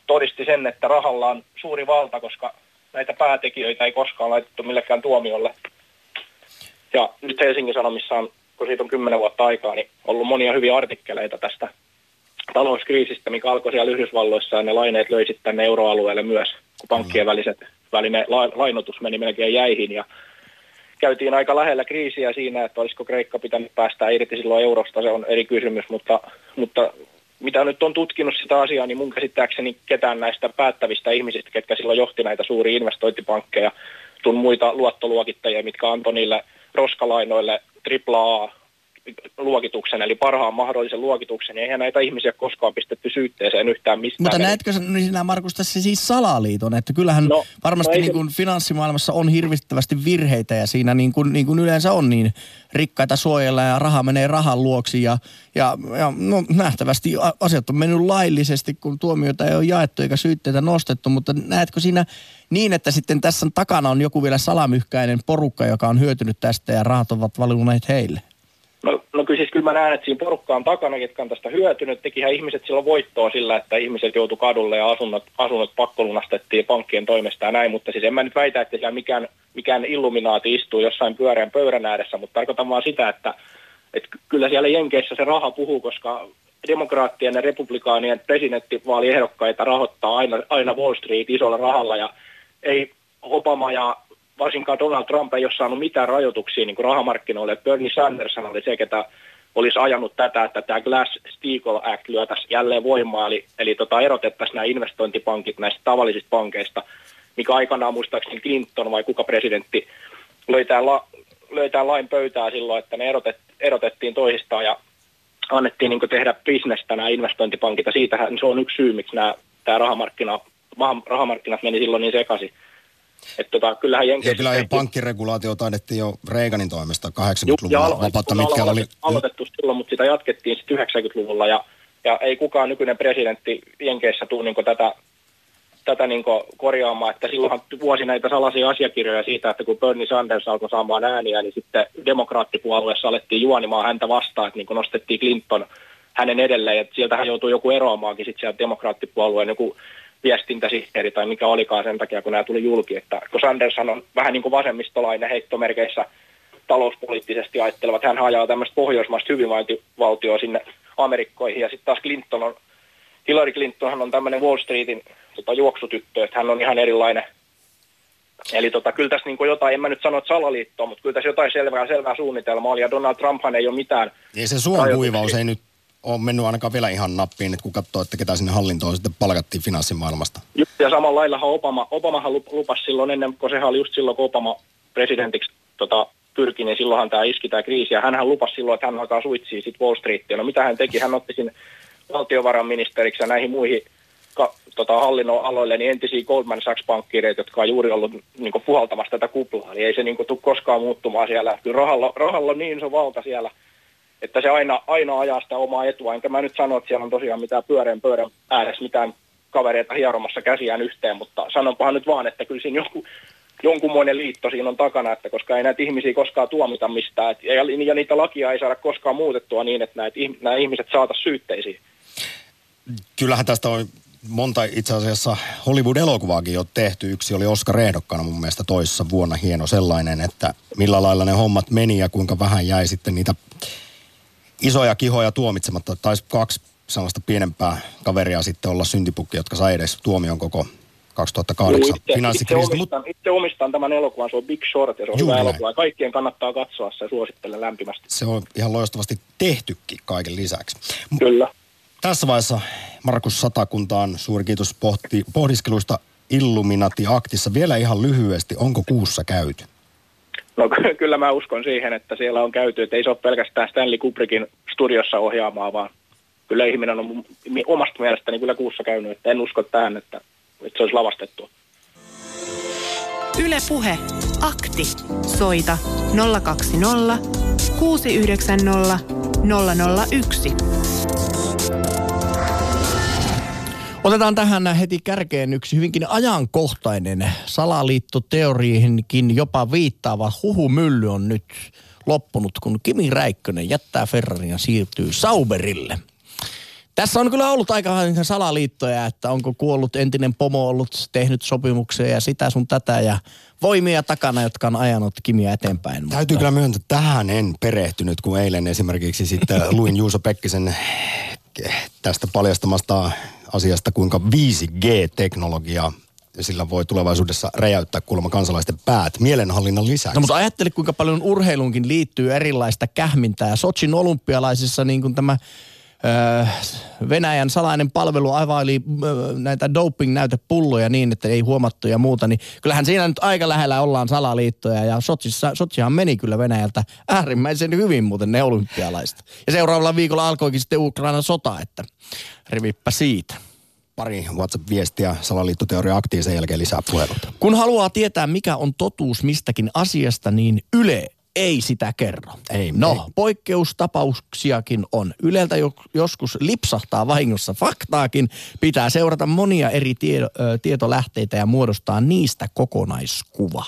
todisti sen, että rahalla on suuri valta, koska näitä päätekijöitä ei koskaan laitettu millekään tuomiolle. Ja nyt Helsingin Sanomissa on, kun siitä on kymmenen vuotta aikaa, niin ollut monia hyviä artikkeleita tästä talouskriisistä, mikä alkoi siellä Yhdysvalloissa ja ne laineet löi sitten tänne euroalueelle myös, kun pankkien väliset, välinen la, lainotus meni melkein jäihin ja käytiin aika lähellä kriisiä siinä, että olisiko Kreikka pitänyt päästä irti silloin eurosta, se on eri kysymys, mutta, mutta mitä nyt on tutkinut sitä asiaa, niin mun käsittääkseni ketään näistä päättävistä ihmisistä, ketkä silloin johti näitä suuria investointipankkeja, sun muita luottoluokittajia, mitkä antoi niille roskalainoille AAA luokituksen, eli parhaan mahdollisen luokituksen, niin eihän näitä ihmisiä koskaan pistetty syytteeseen yhtään mistään. Mutta näetkö niin sinä Markus tässä siis salaliiton, että kyllähän no, varmasti no niin se- kuin finanssimaailmassa on hirvittävästi virheitä ja siinä niin kuin, niin kuin yleensä on niin rikkaita suojella ja raha menee rahan luoksi ja, ja, ja no, nähtävästi asiat on mennyt laillisesti, kun tuomioita ei ole jaettu eikä syytteitä nostettu, mutta näetkö siinä niin, että sitten tässä takana on joku vielä salamyhkäinen porukka, joka on hyötynyt tästä ja rahat ovat valuneet heille? No, no kyllä siis kyllä mä näen, että siinä porukka on takana, ketkä on tästä hyötynyt. Tekihän ihmiset silloin voittoa sillä, että ihmiset joutu kadulle ja asunnot, asunnot pakkolunastettiin pankkien toimesta ja näin, mutta siis en mä nyt väitä, että siellä mikään, mikään illuminaati istuu jossain pyöreän pöydän ääressä, mutta tarkoitan vaan sitä, että, että ky- kyllä siellä Jenkeissä se raha puhuu, koska demokraattien ja republikaanien presidenttivaaliehdokkaita rahoittaa aina, aina Wall Street isolla rahalla ja ei Obama ja varsinkaan Donald Trump ei ole saanut mitään rajoituksia niin kuin rahamarkkinoille. Bernie Sanders oli se, ketä olisi ajanut tätä, että tämä Glass-Steagall Act lyötäisiin jälleen voimaa, eli, eli tota, erotettaisiin nämä investointipankit näistä tavallisista pankeista, mikä aikanaan muistaakseni Clinton vai kuka presidentti löi tämän, la, löi tämän lain pöytää silloin, että ne erotet, erotettiin toisistaan ja annettiin niin tehdä bisnestä nämä investointipankit, ja siitähän se on yksi syy, miksi nämä, tämä rahamarkkina, rahamarkkinat meni silloin niin sekaisin. Että tota, kyllähän Ja kyllä tehtiin- pankkiregulaatio taidettiin jo Reaganin toimesta Ju- ja 80-luvulla alo- vapautta, mitkä oli... aloitettu silloin, mutta sitä jatkettiin sitten 90-luvulla ja, ja ei kukaan nykyinen presidentti Jenkeissä tule niin tätä, tätä niin korjaamaan, että silloinhan vuosi näitä salaisia asiakirjoja siitä, että kun Bernie Sanders alkoi saamaan ääniä, niin sitten demokraattipuolueessa alettiin juonimaan häntä vastaan, että niin nostettiin Clinton hänen edelleen, että sieltä hän joutui joku eroamaankin sitten sieltä demokraattipuolueen joku viestintäsihteeri tai mikä olikaan sen takia, kun nämä tuli julki, että kun Sandershan on vähän niin kuin vasemmistolainen heittomerkeissä talouspoliittisesti ajattelevat, hän ajaa tämmöistä pohjoismaista hyvinvointivaltioa sinne Amerikkoihin ja sitten taas Clinton on, Hillary Clintonhan on tämmöinen Wall Streetin tota, juoksutyttö, että hän on ihan erilainen. Eli tota, kyllä tässä niin kuin jotain, en mä nyt sano, että salaliittoa, mutta kyllä tässä jotain selvää, selvää suunnitelmaa oli ja Donald Trumphan ei ole mitään Ei se suon kuivaus ei nyt ole mennyt ainakaan vielä ihan nappiin, että kun katsoo, että ketä sinne hallintoon sitten palkattiin finanssimaailmasta. Ja samalla laillahan Obama, Obamahan lup- lupasi silloin ennen, kun sehän oli just silloin, kun Obama presidentiksi tota, pyrki, niin silloinhan tämä iski tämä kriisi. Ja hänhän lupasi silloin, että hän alkaa suitsia sit Wall Streetia. No mitä hän teki? Hän otti sinne valtiovarainministeriksi ja näihin muihin ka, tota, hallinnon aloille niin entisiä Goldman Sachs-pankkireita, jotka on juuri ollut niin kuin, puhaltamassa tätä kuplaa. Niin ei se niin kuin, tule koskaan muuttumaan siellä. Kyllä rahalla, rahalla on niin iso valta siellä, että se aina, aina ajaa sitä omaa etua. Enkä mä nyt sano, että siellä on tosiaan mitään pyöreän pöydän ääressä mitään kavereita hieromassa käsiään yhteen, mutta sanonpahan nyt vaan, että kyllä siinä joku, jonkunmoinen liitto siinä on takana, että koska ei näitä ihmisiä koskaan tuomita mistään, et, ja, ja niitä lakia ei saada koskaan muutettua niin, että näitä, nämä ihmiset saata syytteisiin. Kyllähän tästä on monta itse asiassa Hollywood-elokuvaakin jo tehty. Yksi oli Oscar ehdokkana mun mielestä toissa vuonna hieno sellainen, että millä lailla ne hommat meni ja kuinka vähän jäi sitten niitä isoja kihoja tuomitsematta. Taisi kaksi sellaista pienempää kaveria sitten olla syntipukki, jotka sai edes tuomion koko 2008 Juu, itse, finanssikriisistä. itse, Mutta omistan, itse omistan tämän elokuvan, se on Big Short ja se on Juuri hyvä näin. elokuva. Kaikkien kannattaa katsoa se, suosittelen lämpimästi. se on ihan loistavasti tehtykin kaiken lisäksi. Kyllä. Tässä vaiheessa Markus Satakuntaan suuri kiitos pohti, pohdiskeluista Illuminati-aktissa. Vielä ihan lyhyesti, onko kuussa käyty? No kyllä mä uskon siihen, että siellä on käyty, että ei se ole pelkästään Stanley Kubrickin studiossa ohjaamaa, vaan kyllä ihminen on omasta mielestäni kyllä kuussa käynyt, että en usko tähän, että, että se olisi lavastettu. Yle Puhe. Akti. Soita 020 690 001. Otetaan tähän heti kärkeen yksi hyvinkin ajankohtainen salaliittoteoriihinkin jopa viittaava huhumylly on nyt loppunut, kun Kimi Räikkönen jättää Ferrarin ja siirtyy Sauberille. Tässä on kyllä ollut aika salaliittoja, että onko kuollut entinen pomo ollut tehnyt sopimuksia ja sitä sun tätä ja voimia takana, jotka on ajanut Kimiä eteenpäin. Täytyy mutta... kyllä myöntää, tähän en perehtynyt, kun eilen esimerkiksi sitten luin Juuso Pekkisen tästä paljastamasta asiasta, kuinka 5G-teknologia sillä voi tulevaisuudessa räjäyttää kuulemma kansalaisten päät mielenhallinnan lisäksi. No mutta ajattele, kuinka paljon urheiluunkin liittyy erilaista kähmintää. Sochin olympialaisissa niin kuin tämä Venäjän salainen palvelu availi näitä doping-näytepulloja niin, että ei huomattu ja muuta, niin kyllähän siinä nyt aika lähellä ollaan salaliittoja ja Sotsissa, Sotsihan meni kyllä Venäjältä äärimmäisen hyvin muuten ne olympialaiset. Ja seuraavalla viikolla alkoikin sitten Ukrainan sota, että rivippä siitä pari WhatsApp-viestiä salaliittoteoria aktiin sen jälkeen lisää puheluita. Kun haluaa tietää, mikä on totuus mistäkin asiasta, niin Yle ei sitä kerro. Ei, no, ei. poikkeustapauksiakin on. Yleltä jo, joskus lipsahtaa vahingossa faktaakin. Pitää seurata monia eri tie, ö, tietolähteitä ja muodostaa niistä kokonaiskuva.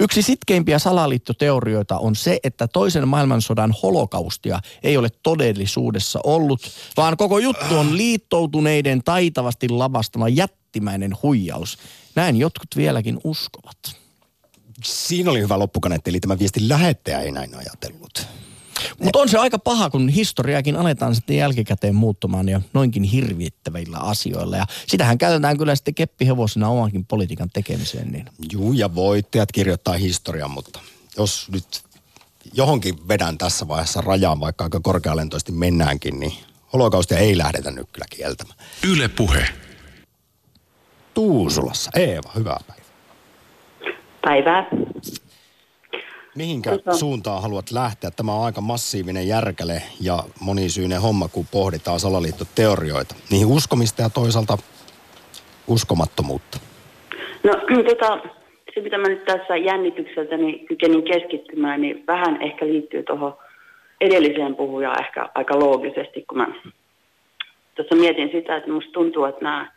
Yksi sitkeimpiä salaliittoteorioita on se, että toisen maailmansodan holokaustia ei ole todellisuudessa ollut, vaan koko juttu on liittoutuneiden taitavasti lavastama jättimäinen huijaus. Näin jotkut vieläkin uskovat siinä oli hyvä loppukaneetti, eli tämä viestin lähettäjä ei näin ajatellut. Mutta on se aika paha, kun historiakin aletaan sitten jälkikäteen muuttumaan ja noinkin hirvittävillä asioilla. Ja sitähän käytetään kyllä sitten keppihevosina omankin politiikan tekemiseen. Niin. Juu, ja voittajat kirjoittaa historian, mutta jos nyt johonkin vedän tässä vaiheessa rajaan, vaikka aika korkealentoisesti mennäänkin, niin holokaustia ei lähdetä nyt kyllä kieltämään. Yle Puhe. Tuusulassa. Eeva, hyvää päivää. Päivää. Mihinkä Tuota. suuntaan haluat lähteä? Tämä on aika massiivinen järkäle ja monisyinen homma, kun pohditaan salaliittoteorioita. Niihin uskomista ja toisaalta uskomattomuutta. No tota, se, mitä mä nyt tässä jännitykseltä niin kykenin keskittymään, niin vähän ehkä liittyy tuohon edelliseen puhujaan ehkä aika loogisesti, kun mä tuossa mietin sitä, että musta tuntuu, että nämä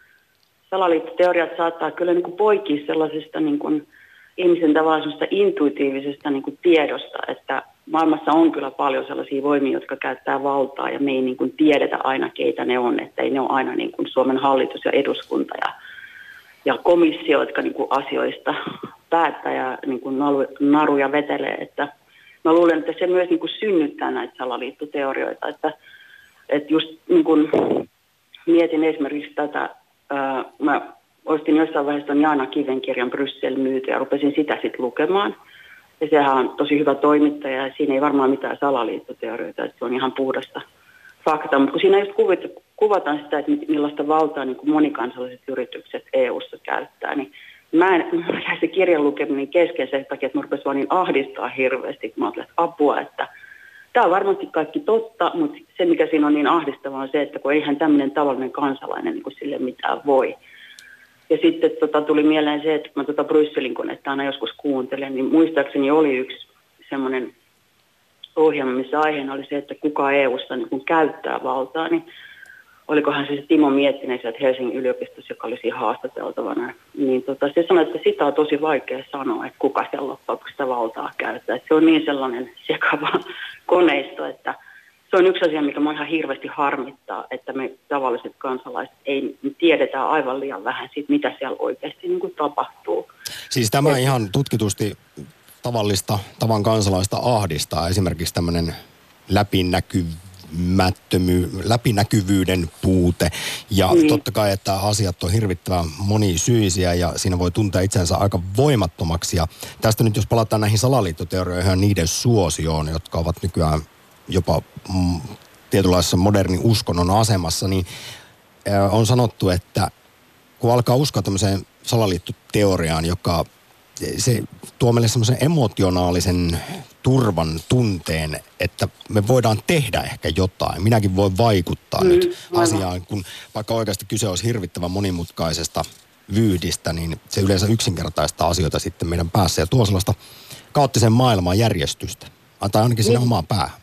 salaliittoteoriat saattaa kyllä niin kuin poikia sellaisesta niin kuin – ihmisen tavallaan intuitiivisesta niin kuin tiedosta, että maailmassa on kyllä paljon sellaisia voimia, jotka käyttää valtaa ja me ei niin kuin tiedetä aina, keitä ne on, että ei ne ole aina niin kuin Suomen hallitus ja eduskunta ja, ja komissio, jotka niin kuin asioista päättää ja niin kuin naru, naruja vetelee, että mä luulen, että se myös niin kuin synnyttää näitä salaliittoteorioita, että, että just niin kuin mietin esimerkiksi tätä, ää, mä ostin jossain vaiheessa Jaana Kiven kirjan Bryssel myyty ja rupesin sitä sitten lukemaan. Ja sehän on tosi hyvä toimittaja ja siinä ei varmaan mitään salaliittoteorioita, että se on ihan puhdasta faktaa. Mutta kun siinä just kuvataan sitä, että millaista valtaa niin kuin monikansalliset yritykset EU-ssa käyttää, niin mä en jäi se kirjan lukeminen kesken sen takia, että mä rupesin vaan niin ahdistaa hirveästi, kun mä ajattelin, että apua, että tämä on varmasti kaikki totta, mutta se mikä siinä on niin ahdistavaa on se, että kun eihän tämmöinen tavallinen kansalainen niin kuin sille mitään voi. Ja sitten tota, tuli mieleen se, että kun mä tota Brysselin konetta aina joskus kuuntelen, niin muistaakseni oli yksi semmoinen ohjelma, missä aiheena oli se, että kuka EU-ssa niin käyttää valtaa, niin olikohan se, se Timo Miettinen sieltä Helsingin yliopistossa, joka oli siinä haastateltavana, niin tota, se sanoi, että sitä on tosi vaikea sanoa, että kuka siellä loppujen sitä valtaa käyttää. Että se on niin sellainen sekava koneisto, että se on yksi asia, mikä minua ihan hirveästi harmittaa, että me tavalliset kansalaiset ei tiedetä aivan liian vähän siitä, mitä siellä oikeasti niin kuin tapahtuu. Siis tämä Et... ihan tutkitusti tavallista tavan kansalaista ahdistaa. Esimerkiksi tämmöinen läpinäkymättömy, läpinäkyvyyden puute. Ja niin. totta kai, että asiat on hirvittävän monisyisiä ja siinä voi tuntea itsensä aika voimattomaksi. Ja tästä nyt jos palataan näihin salaliittoteorioihin ja niiden suosioon, jotka ovat nykyään jopa mm, tietynlaisessa modernin uskonnon asemassa, niin on sanottu, että kun alkaa uskoa tämmöiseen salaliittoteoriaan, joka se tuo meille semmoisen emotionaalisen turvan tunteen, että me voidaan tehdä ehkä jotain. Minäkin voin vaikuttaa mm, nyt asiaan, kun vaikka oikeasti kyse olisi hirvittävän monimutkaisesta vyydistä, niin se yleensä yksinkertaistaa asioita sitten meidän päässä ja tuo sellaista kaoottisen maailman järjestystä. Tai ainakin sinne niin. omaan päähän.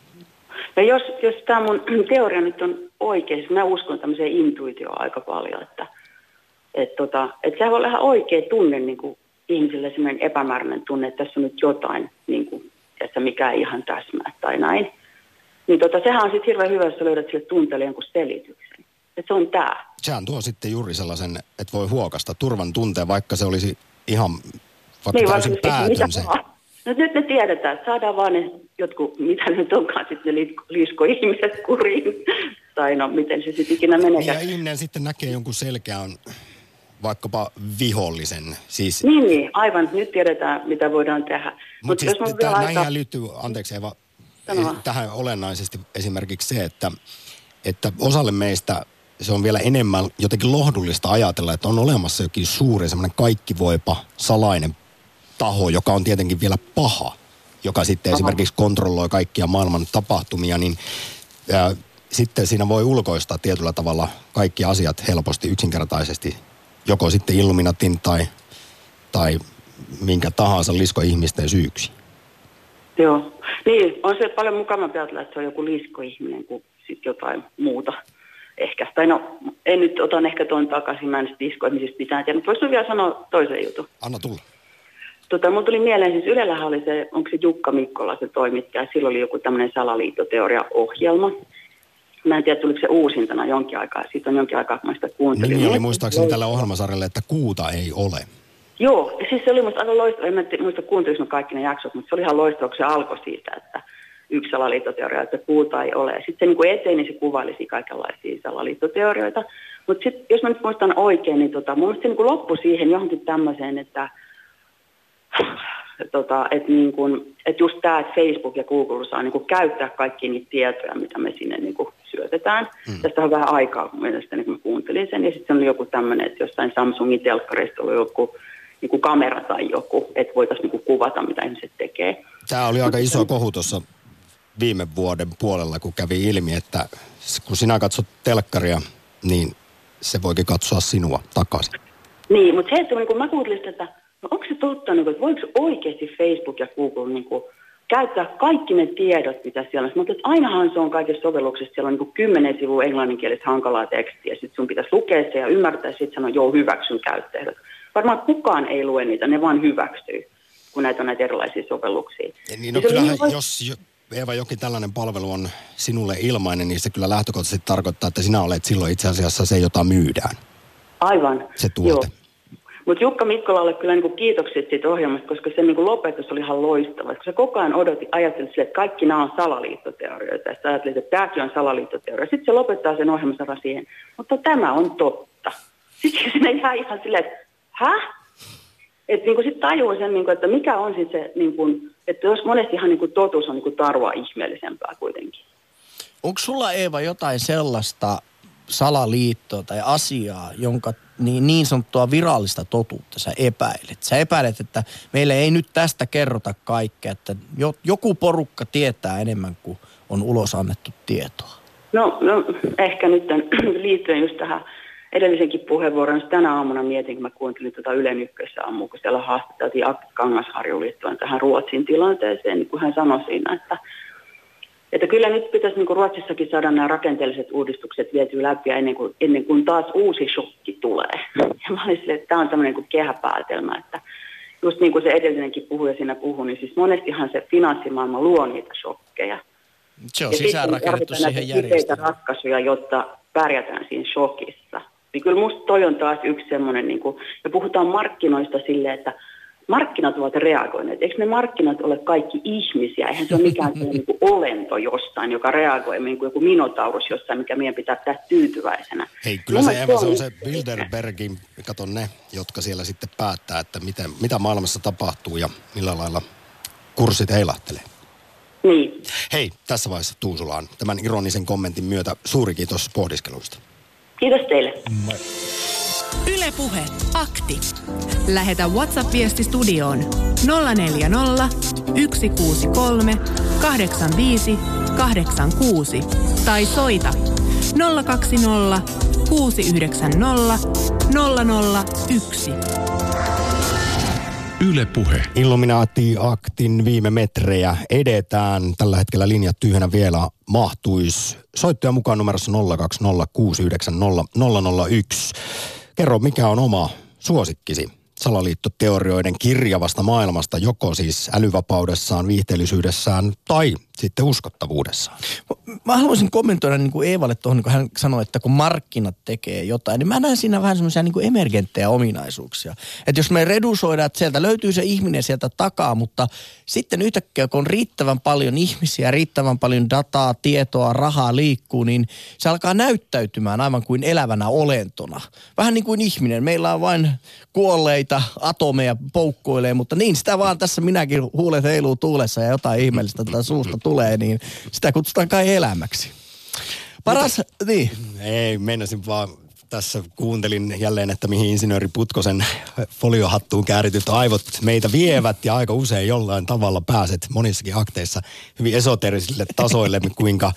Ja jos, jos tämä mun teoria nyt on oikein, siis mä uskon tämmöiseen intuitioon aika paljon, että et tota, et sehän voi olla ihan oikea tunne niin kuin ihmisille semmoinen epämääräinen tunne, että tässä on nyt jotain, niin kuin, että mikä ei ihan täsmää tai näin. Niin tota, sehän on sitten hirveän hyvä, jos sä löydät sille tunteelle jonkun selityksen. Että se on tämä. Sehän tuo sitten juuri sellaisen, että voi huokasta turvan tunteen, vaikka se olisi ihan vaikka niin, täysin päätön se. No nyt me tiedetään, että saadaan vaan ne jotkut, mitä nyt onkaan sitten ne liisko ihmiset kuriin. tai no, miten se sitten ikinä menee. Ja ihminen sitten näkee jonkun selkeän vaikkapa vihollisen. Siis... Niin, niin, aivan. Nyt tiedetään, mitä voidaan tehdä. Mutta Mut siis tämä, aika... näihin liittyy, anteeksi Eva, Sanoa. tähän olennaisesti esimerkiksi se, että, että osalle meistä se on vielä enemmän jotenkin lohdullista ajatella, että on olemassa jokin suuri semmoinen kaikkivoipa salainen taho, joka on tietenkin vielä paha, joka sitten Aha. esimerkiksi kontrolloi kaikkia maailman tapahtumia, niin ja, sitten siinä voi ulkoistaa tietyllä tavalla kaikki asiat helposti yksinkertaisesti joko sitten Illuminatin tai, tai minkä tahansa liskoihmisten syyksi. Joo. Niin, on se paljon mukavampi ajatella, että se on joku liskoihminen kuin sitten jotain muuta ehkä. Tai no, en nyt otan ehkä tuon takaisin, mä en sitten liskoihmisistä mitään tiedä, mutta voisin vielä sanoa toisen jutun. Anna tulla. Tota, mun tuli mieleen, siis Ylellähän oli se, onko se Jukka Mikkola se toimittaja, silloin oli joku tämmöinen salaliittoteoria-ohjelma. Mä en tiedä, tuliko se uusintana jonkin aikaa. Siitä on jonkin aikaa, kun mä sitä kuuntelin. Nimi oli muistaakseni tällä ohjelmasarjalle, että kuuta ei ole. Joo, siis se oli musta aika loistava. En mä muista kuuntelinko kaikki ne jaksot, mutta se oli ihan loistava, kun se alkoi siitä, että yksi salaliittoteoria, että kuuta ei ole. Sitten se niin kuin eteni, se kuvailisi kaikenlaisia salaliittoteorioita. Mutta sitten, jos mä nyt muistan oikein, niin tota, mun mielestä se niin loppui siihen johonkin tämmöiseen, että tota, että niin kun, et just tämä, että Facebook ja Google saa niin käyttää kaikki niitä tietoja, mitä me sinne niin syötetään. Mm. Tästä on vähän aikaa mielestäni, kun mä kuuntelin sen. Ja sitten on joku tämmöinen, että jossain Samsungin telkkareista oli joku niin kuin kamera tai joku, että voitaisiin niin kuvata, mitä ihmiset tekee. Tämä oli aika iso kohu tuossa viime vuoden puolella, kun kävi ilmi, että kun sinä katsot telkkaria, niin se voikin katsoa sinua takaisin. Niin, mutta se, että kun mä kuuntelin että no onko se totta, niin kuin, että voiko oikeasti Facebook ja Google niin kuin, käyttää kaikki ne tiedot, mitä siellä on. Mutta ainahan se on kaikissa sovelluksissa, siellä on niin kymmenen sivua englanninkielistä hankalaa tekstiä, sitten sun pitäisi lukea se ja ymmärtää, sitten sanoa, joo, hyväksyn käyttäjät. Varmaan kukaan ei lue niitä, ne vaan hyväksyy, kun näitä on näitä erilaisia sovelluksia. Ja niin, no kyllähän, niin, jos Eeva jokin tällainen palvelu on sinulle ilmainen, niin se kyllä lähtökohtaisesti tarkoittaa, että sinä olet silloin itse asiassa se, jota myydään. Aivan. Se tuote. Joo. Mutta Jukka Mikkolalle kyllä niin kiitokset siitä ohjelmasta, koska se niin lopetus oli ihan loistava. Se koko ajan odotti, ajatteli sille, että kaikki nämä on salaliittoteorioita. Ja sitten ajattelit, että tämäkin on salaliittoteoria. Sitten se lopettaa sen ohjelmansa siihen, mutta tämä on totta. Sitten sinne jää ihan silleen, että häh? Että niin sitten tajuu sen, niin kuin, että mikä on sitten se, niin kuin, että jos monestihan niin kuin totuus on niin kuin tarua ihmeellisempää kuitenkin. Onko sulla Eeva jotain sellaista salaliittoa tai asiaa, jonka niin, niin sanottua virallista totuutta sä epäilet. Sä epäilet, että meille ei nyt tästä kerrota kaikkea, että jo, joku porukka tietää enemmän kuin on ulos annettu tietoa. No, no ehkä nyt liittyen just tähän edellisenkin puheenvuoron, tänä aamuna mietin, kun mä kuuntelin tuota Ylen ykkösaamu, kun siellä haastateltiin Akki Kangasharju liittyen tähän Ruotsin tilanteeseen, niin kun hän sanoi siinä, että että kyllä nyt pitäisi niin kuin Ruotsissakin saada nämä rakenteelliset uudistukset vietyä läpi ennen kuin, ennen kuin taas uusi shokki tulee. Ja mä olin sille, että tämä on tämmöinen kuin kehäpäätelmä, että just niin kuin se edellinenkin puhuja siinä puhui, niin siis monestihan se finanssimaailma luo niitä shokkeja. Se on sisäänrakennettu siihen järjestelmään. ratkaisuja, jotta pärjätään siinä shokissa. Niin kyllä musta toi on taas yksi semmoinen, niin kuin, ja puhutaan markkinoista silleen, että markkinat ovat reagoineet. Eikö ne markkinat ole kaikki ihmisiä? Eihän se ole mikään niin kuin olento jostain, joka reagoi niin kuin joku minotaurus jossain, mikä meidän pitää pitää tyytyväisenä. Hei, kyllä se, Eva, se on se Bilderbergin, kato ne, jotka siellä sitten päättää, että miten, mitä maailmassa tapahtuu ja millä lailla kurssit heilahtelee. Niin. Hei, tässä vaiheessa Tuusulaan tämän ironisen kommentin myötä suuri kiitos pohdiskelusta. Kiitos teille. Ylepuhe akti. Lähetä WhatsApp-viesti studioon 040 163 85 86 tai soita 020 690 001. Yle Puhe. Illuminaati-aktin viime metrejä edetään. Tällä hetkellä linjat tyhjänä vielä mahtuisi. Soittoja mukaan numerossa 020690001. Kerro, mikä on oma suosikkisi? Salaliittoteorioiden kirjavasta maailmasta, joko siis älyvapaudessaan, viihteellisyydessään tai sitten uskottavuudessaan. Mä haluaisin kommentoida niin kuin Eevalle tuohon, kun hän sanoi, että kun markkinat tekee jotain, niin mä näen siinä vähän semmoisia niin emergenttejä ominaisuuksia. Että jos me redusoidaan, että sieltä löytyy se ihminen sieltä takaa, mutta sitten yhtäkkiä, kun on riittävän paljon ihmisiä, riittävän paljon dataa, tietoa, rahaa liikkuu, niin se alkaa näyttäytymään aivan kuin elävänä olentona. Vähän niin kuin ihminen. Meillä on vain kuolleita atomeja poukkoilee, mutta niin sitä vaan tässä minäkin huulet heiluu tuulessa ja jotain ihmeellistä tätä suusta tulee, niin sitä kutsutaan kai elämäksi. Paras, Mutta, niin. Ei, meinasin vaan tässä kuuntelin jälleen, että mihin insinööri Putkosen foliohattuun käärityt aivot meitä vievät ja aika usein jollain tavalla pääset monissakin akteissa hyvin esoterisille tasoille, kuinka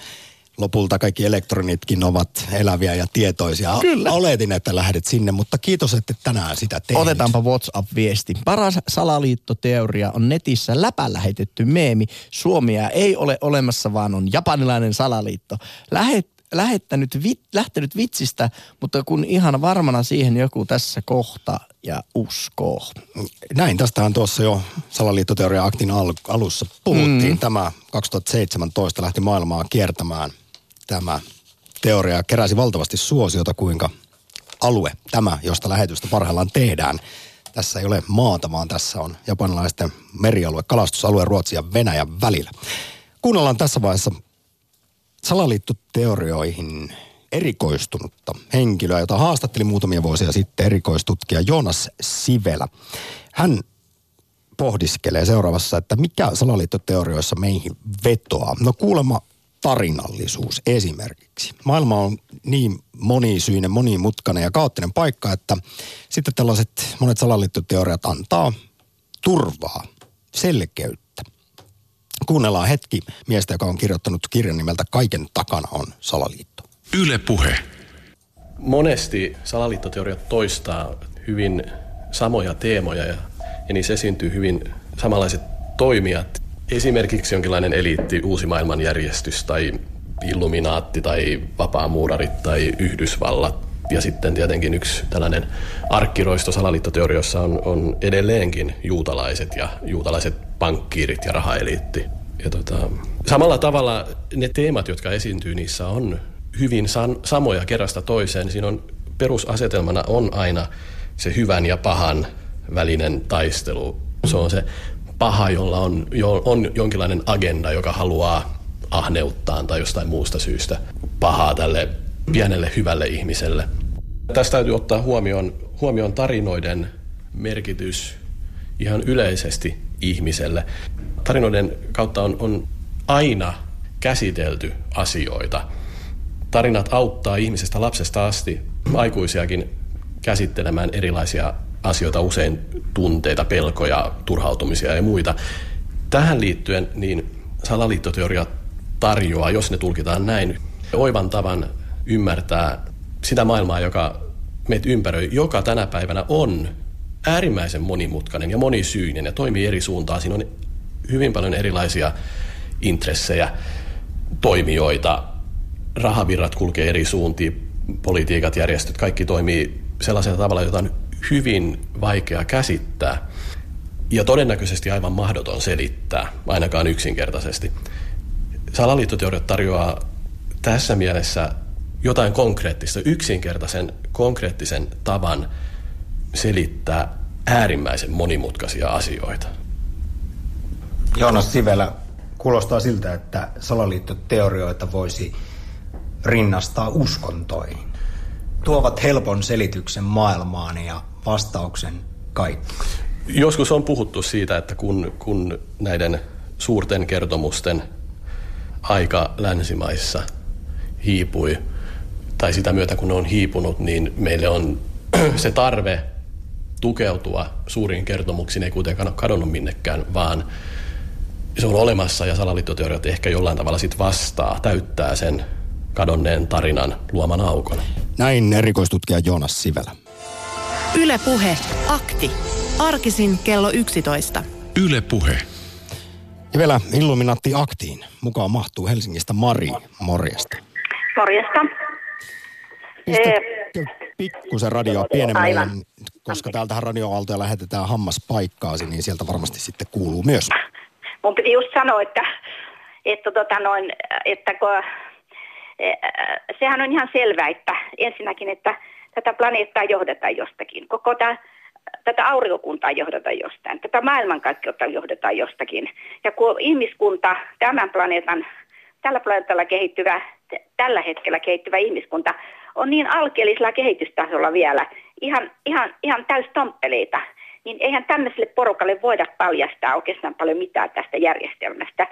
lopulta kaikki elektronitkin ovat eläviä ja tietoisia. Kyllä. Oletin, että lähdet sinne, mutta kiitos, että tänään sitä teet. Otetaanpa WhatsApp-viesti. Paras salaliittoteoria on netissä läpällä heitetty meemi. Suomia ei ole olemassa, vaan on japanilainen salaliitto. Lähet, lähettänyt, vit, lähtenyt vitsistä, mutta kun ihan varmana siihen joku tässä kohta ja uskoo. Näin, tästähän tuossa jo salaliittoteoria-aktin al- alussa puhuttiin. Mm. Tämä 2017 lähti maailmaa kiertämään – tämä teoria keräsi valtavasti suosiota, kuinka alue, tämä, josta lähetystä parhaillaan tehdään, tässä ei ole maata, vaan tässä on japanilaisten merialue, kalastusalue Ruotsin ja Venäjän välillä. Kuunnellaan tässä vaiheessa salaliittoteorioihin erikoistunutta henkilöä, jota haastatteli muutamia vuosia sitten erikoistutkija Jonas Sivelä. Hän pohdiskelee seuraavassa, että mikä salaliittoteorioissa meihin vetoaa. No kuulemma tarinallisuus esimerkiksi. Maailma on niin monisyinen, monimutkainen ja kaoottinen paikka, että sitten tällaiset monet salaliittoteoriat antaa turvaa, selkeyttä. Kuunnellaan hetki miestä, joka on kirjoittanut kirjan nimeltä Kaiken takana on salaliitto. Yle puhe. Monesti salaliittoteoriat toistaa hyvin samoja teemoja ja, ja niissä esiintyy hyvin samanlaiset toimijat Esimerkiksi jonkinlainen eliitti, uusi maailmanjärjestys tai illuminaatti tai vapaamuurarit tai Yhdysvallat. Ja sitten tietenkin yksi tällainen arkkiroisto salaliittoteoriossa on, on edelleenkin juutalaiset ja juutalaiset pankkiirit ja rahaeliitti. Ja tota, samalla tavalla ne teemat, jotka esiintyy niissä on hyvin san, samoja kerrasta toiseen. Siinä on perusasetelmana on aina se hyvän ja pahan välinen taistelu. Se on se paha, jolla on, jo, on jonkinlainen agenda, joka haluaa ahneuttaan tai jostain muusta syystä pahaa tälle pienelle hyvälle ihmiselle. Tästä täytyy ottaa huomioon, huomioon tarinoiden merkitys ihan yleisesti ihmiselle. Tarinoiden kautta on, on aina käsitelty asioita. Tarinat auttaa ihmisestä lapsesta asti aikuisiakin käsittelemään erilaisia asioita, usein tunteita, pelkoja, turhautumisia ja muita. Tähän liittyen niin salaliittoteoria tarjoaa, jos ne tulkitaan näin, oivan tavan ymmärtää sitä maailmaa, joka meitä ympäröi, joka tänä päivänä on äärimmäisen monimutkainen ja monisyinen ja toimii eri suuntaan. Siinä on hyvin paljon erilaisia intressejä, toimijoita, rahavirrat kulkee eri suuntiin, politiikat, järjestöt, kaikki toimii sellaisella tavalla, jota on hyvin vaikea käsittää ja todennäköisesti aivan mahdoton selittää, ainakaan yksinkertaisesti. Salaliittoteoriat tarjoaa tässä mielessä jotain konkreettista, yksinkertaisen konkreettisen tavan selittää äärimmäisen monimutkaisia asioita. Joonas Sivelä, kuulostaa siltä, että salaliittoteorioita voisi rinnastaa uskontoihin. Tuovat helpon selityksen maailmaan ja vastauksen kaikki. Joskus on puhuttu siitä, että kun, kun näiden suurten kertomusten aika länsimaissa hiipui, tai sitä myötä kun ne on hiipunut, niin meille on se tarve tukeutua suuriin kertomuksiin ei kuitenkaan ole kadonnut minnekään, vaan se on olemassa ja salaliittoteoriat ehkä jollain tavalla sit vastaa, täyttää sen kadonneen tarinan luoman aukon. Näin erikoistutkija Joonas Sivelä. Yle Puhe. Akti. Arkisin kello 11. Yle Puhe. Ja vielä Illuminatti Aktiin. Mukaan mahtuu Helsingistä Mari. Morjesta. Morjesta. Pistätkö pikkusen radioa pienemmälle, Aivan. koska täältähän radioaaltoja lähetetään hammaspaikkaasi, niin sieltä varmasti sitten kuuluu myös. Mun piti just sanoa, että, että, tota noin, että kun, eh, sehän on ihan selvää, että ensinnäkin, että tätä planeettaa johdetaan jostakin. Koko tämä, tätä aurinkokuntaa johdetaan jostain. Tätä maailmankaikkeutta johdetaan jostakin. Ja kun ihmiskunta, tämän planeetan, tällä planeetalla kehittyvä, tällä hetkellä kehittyvä ihmiskunta on niin alkeellisella kehitystasolla vielä, ihan, ihan, ihan täystomppeleita, niin eihän tämmöiselle porukalle voida paljastaa oikeastaan paljon mitään tästä järjestelmästä.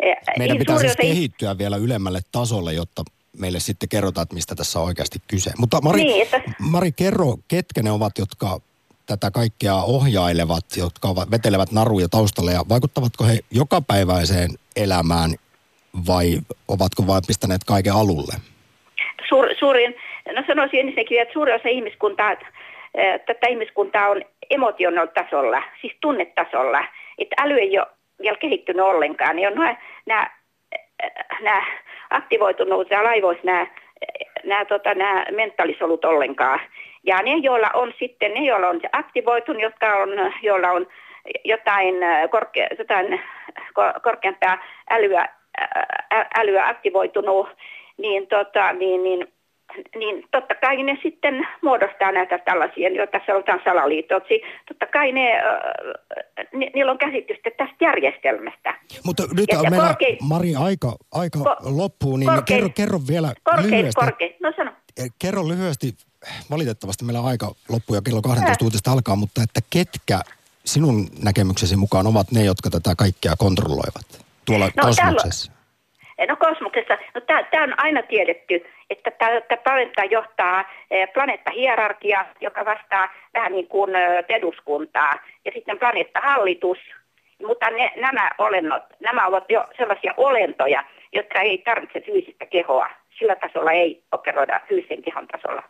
Eh, Meidän niin pitää siis kehittyä vielä ylemmälle tasolle, jotta meille sitten kerrotaan, että mistä tässä on oikeasti kyse. Mutta Mari, Niin, että- Mari kerro, ketkä ne ovat, jotka tätä kaikkea ohjailevat, jotka ovat, vetelevät naruja taustalle ja vaikuttavatko he jokapäiväiseen elämään vai ovatko vain pistäneet kaiken alulle? suur, suurin, no sanoisin ensinnäkin, että suurin osa ihmiskuntaa, tätä ihmiskuntaa on emotional tasolla, siis tunnetasolla, että äly ei ole vielä kehittynyt ollenkaan, niin on nämä, nämä, nämä aktivoitunut ja laivoissa nämä, nämä, tota, nämä mentaalisolut ollenkaan. Ja ne, joilla on sitten, ne, joilla on aktivoitunut, jotka on, joilla on jotain, korke, jotain ko- korkeampaa älyä, älyä aktivoitunut, niin, tota, niin, niin, niin totta kai ne sitten muodostaa näitä tällaisia, joita sanotaan salaliitoksi. Totta kai ne, äh, ni, niillä on käsitystä tästä järjestelmästä. Mutta nyt Ja- on meillä, korkein- Mari, aika, aika Ko- loppuu, niin korkein- kerro, kerro vielä Korkein, lyhyesti. korkein. No sano. Eh, Kerro lyhyesti, valitettavasti meillä aika loppuu ja kello 12 uutista alkaa, mutta että ketkä sinun näkemyksesi mukaan ovat ne, jotka tätä kaikkea kontrolloivat tuolla No, täällä- kosmoksessa? No kosmoksessa, no tämä on aina tiedetty, että tämä planeetta johtaa eh, planeettahierarkia, joka vastaa vähän niin kuin eh, eduskuntaa, ja sitten planeettahallitus. Mutta ne, nämä olennot, nämä ovat jo sellaisia olentoja, jotka ei tarvitse fyysistä kehoa. Sillä tasolla ei operoida fyysisen kehon tasolla.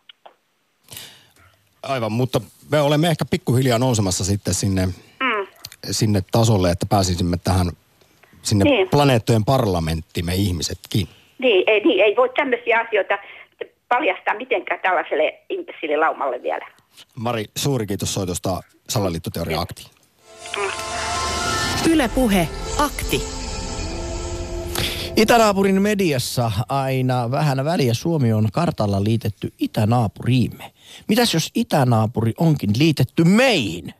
Aivan, mutta me olemme ehkä pikkuhiljaa nousemassa sitten sinne, Mm. sinne tasolle, että pääsisimme tähän sinne Niin. planeettojen parlamenttiin me ihmisetkin. Niin, ei, niin, ei voi tämmöisiä asioita paljastaa mitenkään tällaiselle imbessiililaumalle vielä. Mari, suuri kiitos soitosta Salaliittoteoria Aktiin. Yle Puhe. Akti. Itänaapurin mediassa aina vähän väliä Suomi on kartalla liitetty itänaapuriimme. Mitäs jos itänaapuri onkin liitetty meihin?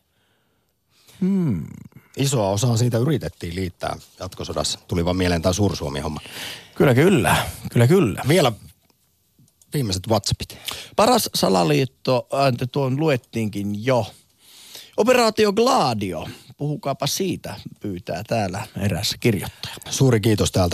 Isoa osaa siitä yritettiin liittää jatkosodassa. Tuli vaan mieleen tämä Suursuomi-homma. Kyllä, kyllä. Kyllä, kyllä. Vielä viimeiset WhatsAppit. Paras salaliitto, äh, tuon luettiinkin jo. Operaatio Gladio, puhukaapa siitä, pyytää täällä eräs kirjoittaja. Suuri kiitos täältä